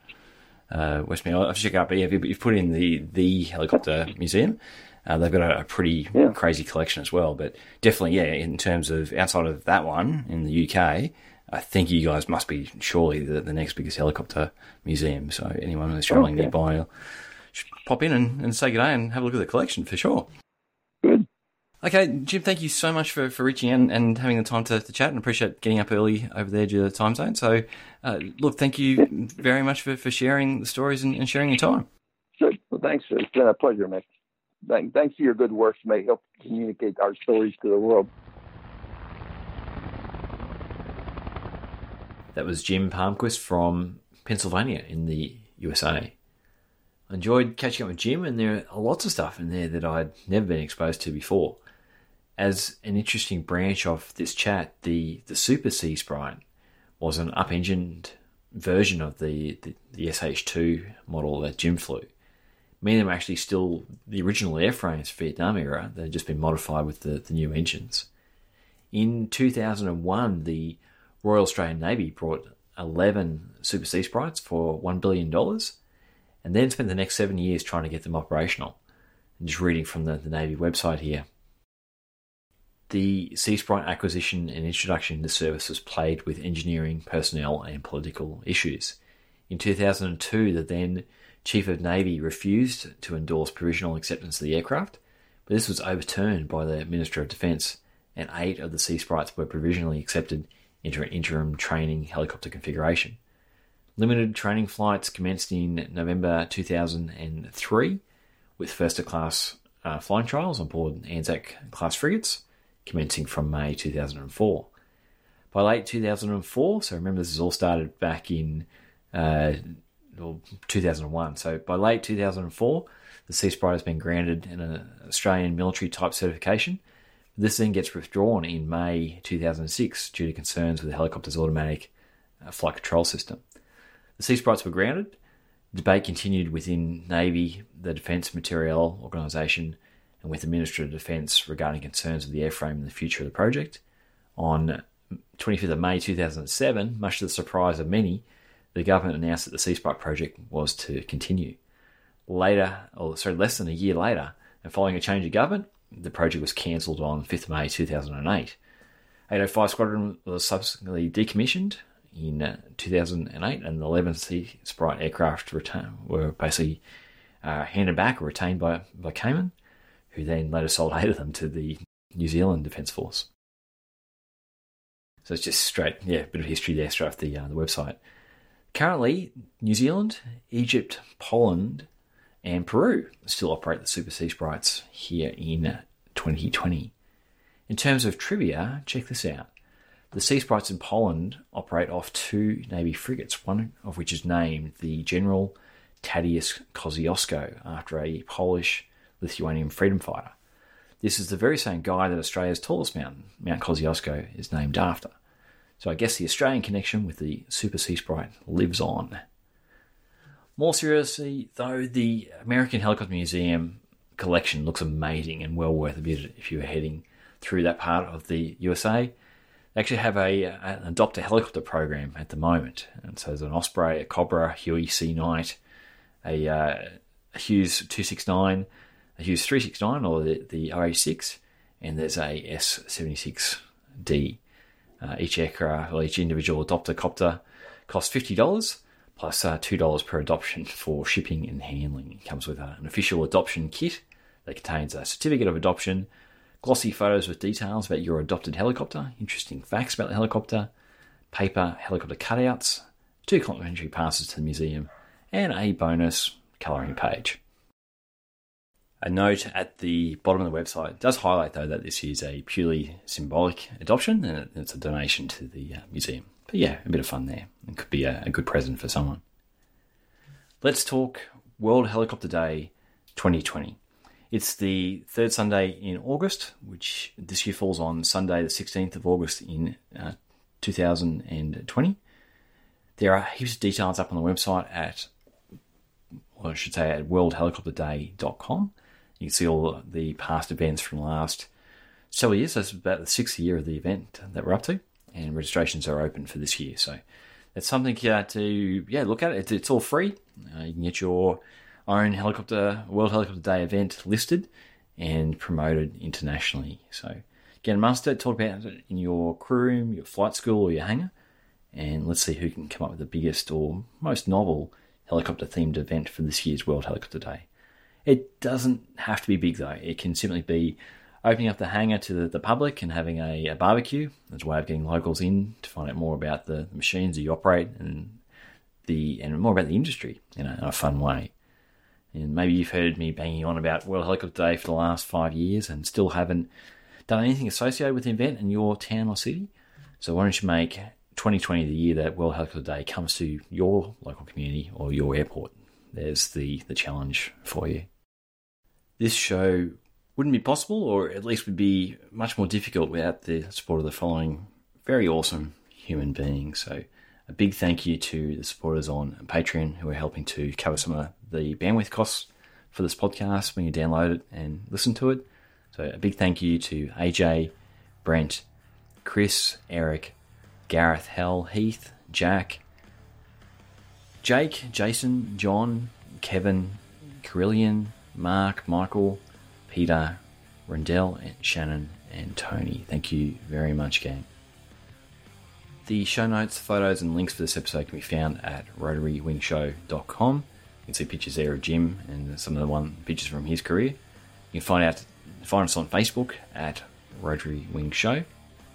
uh, Westmere. I'll have to check out. But yeah, if you put in the the helicopter museum, uh, they've got a, a pretty yeah. crazy collection as well. But definitely, yeah, in terms of outside of that one in the UK, I think you guys must be surely the, the next biggest helicopter museum. So anyone who's travelling okay. nearby, pop in and, and say good day and have a look at the collection for sure. Good. Okay, Jim, thank you so much for, for reaching out and having the time to, to chat and appreciate getting up early over there due to the time zone. So, uh, look, thank you very much for, for sharing the stories and, and sharing your time. Sure. Well, thanks. It's been a pleasure, Mick. Thanks for your good work. May help communicate our stories to the world. That was Jim Palmquist from Pennsylvania in the USA. Enjoyed catching up with Jim, and there are lots of stuff in there that I'd never been exposed to before as an interesting branch of this chat, the, the Super Sea Sprite was an up-engined version of the, the, the SH2 model that Jim flew. Many of them are actually still the original airframes for Vietnam era. They've just been modified with the, the new engines. In 2001, the Royal Australian Navy brought 11 Super Sea Sprites for $1 billion and then spent the next seven years trying to get them operational. And just reading from the, the Navy website here. The Sea Sprite acquisition and introduction into service was plagued with engineering, personnel, and political issues. In 2002, the then Chief of Navy refused to endorse provisional acceptance of the aircraft, but this was overturned by the Minister of Defence, and eight of the Sea Sprites were provisionally accepted into an interim training helicopter configuration. Limited training flights commenced in November 2003 with first class uh, flying trials on board Anzac class frigates commencing from May 2004. By late 2004, so remember this has all started back in uh, 2001. So by late 2004, the Sea Sprite has been granted an Australian military type certification. This then gets withdrawn in May 2006 due to concerns with the helicopter's automatic uh, flight control system. The Sea Sprites were grounded. Debate continued within Navy, the Defence Materiel Organisation, and with the Ministry of Defence regarding concerns of the airframe and the future of the project. On 25th of May 2007, much to the surprise of many, the government announced that the Sea Sprite project was to continue. Later, or sorry, less than a year later, and following a change of government, the project was cancelled on 5th May 2008. 805 Squadron was subsequently decommissioned in uh, 2008, and the 11 Sea Sprite aircraft return, were basically uh, handed back or retained by, by Kaman, who then later sold [laughs] eight of them to the New Zealand Defence Force. So it's just straight, yeah, a bit of history there straight off the, uh, the website. Currently, New Zealand, Egypt, Poland, and Peru still operate the Super Sea Sprites here in 2020. In terms of trivia, check this out. The Sea Sprites in Poland operate off two Navy frigates, one of which is named the General Tadeusz Kosciuszko after a Polish Lithuanian freedom fighter. This is the very same guy that Australia's tallest mountain, Mount Kosciuszko, is named after. So I guess the Australian connection with the Super Sea Sprite lives on. More seriously, though, the American Helicopter Museum collection looks amazing and well worth a visit if you're heading through that part of the USA. They actually have a, an adopt a helicopter program at the moment, and so there's an Osprey, a Cobra, Huey Sea Knight, a, uh, a Hughes 269, a Hughes 369 or the, the OH-6, and there's a S76D. Uh, each aircraft, or each individual adopter copter costs $50 plus uh, $2 per adoption for shipping and handling. It comes with uh, an official adoption kit that contains a certificate of adoption, glossy photos with details about your adopted helicopter, interesting facts about the helicopter, paper helicopter cutouts, two complimentary passes to the museum, and a bonus colouring page. A note at the bottom of the website does highlight, though, that this is a purely symbolic adoption and it's a donation to the uh, museum. But yeah, a bit of fun there. It could be a, a good present for someone. Let's talk World Helicopter Day 2020. It's the third Sunday in August, which this year falls on Sunday, the 16th of August in uh, 2020. There are heaps of details up on the website at, well, I should say, at worldhelicopterday.com. You can see all the past events from the last several years. That's about the sixth year of the event that we're up to, and registrations are open for this year. So that's something uh, to yeah look at. It's, it's all free. Uh, you can get your own helicopter World Helicopter Day event listed and promoted internationally. So get a master, talk about it in your crew room, your flight school, or your hangar, and let's see who can come up with the biggest or most novel helicopter themed event for this year's World Helicopter Day. It doesn't have to be big though. It can simply be opening up the hangar to the, the public and having a, a, barbecue as a way of getting locals in to find out more about the machines that you operate and the and more about the industry in a, in a fun way. And maybe you've heard me banging on about World Helicopter Day for the last five years and still haven't done anything associated with the event in your town or city. So why don't you make 2020 the year that World Helicopter Day comes to your local community or your airport? There's the, the challenge for you this show wouldn't be possible, or at least would be much more difficult without the support of the following very awesome human beings. So, a big thank you to the supporters on Patreon who are helping to cover some of the bandwidth costs for this podcast when you download it and listen to it. So, a big thank you to AJ, Brent, Chris, Eric, Gareth, Hell, Heath, Jack, Jake, Jason, John, Kevin, Carillion, Mark, Michael, Peter, Rendell, and Shannon, and Tony. Thank you very much, gang. The show notes, photos, and links for this episode can be found at rotarywingshow.com. can see pictures there of Jim and some of the one pictures from his career. You can find out find us on Facebook at Rotary Wing Show,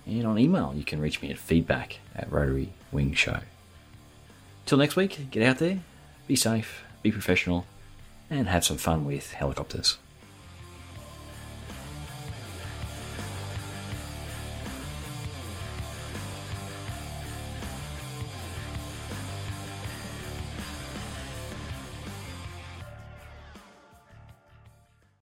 and on email you can reach me at feedback at Rotary Wing Show. Till next week, get out there, be safe, be professional, and have some fun with helicopters.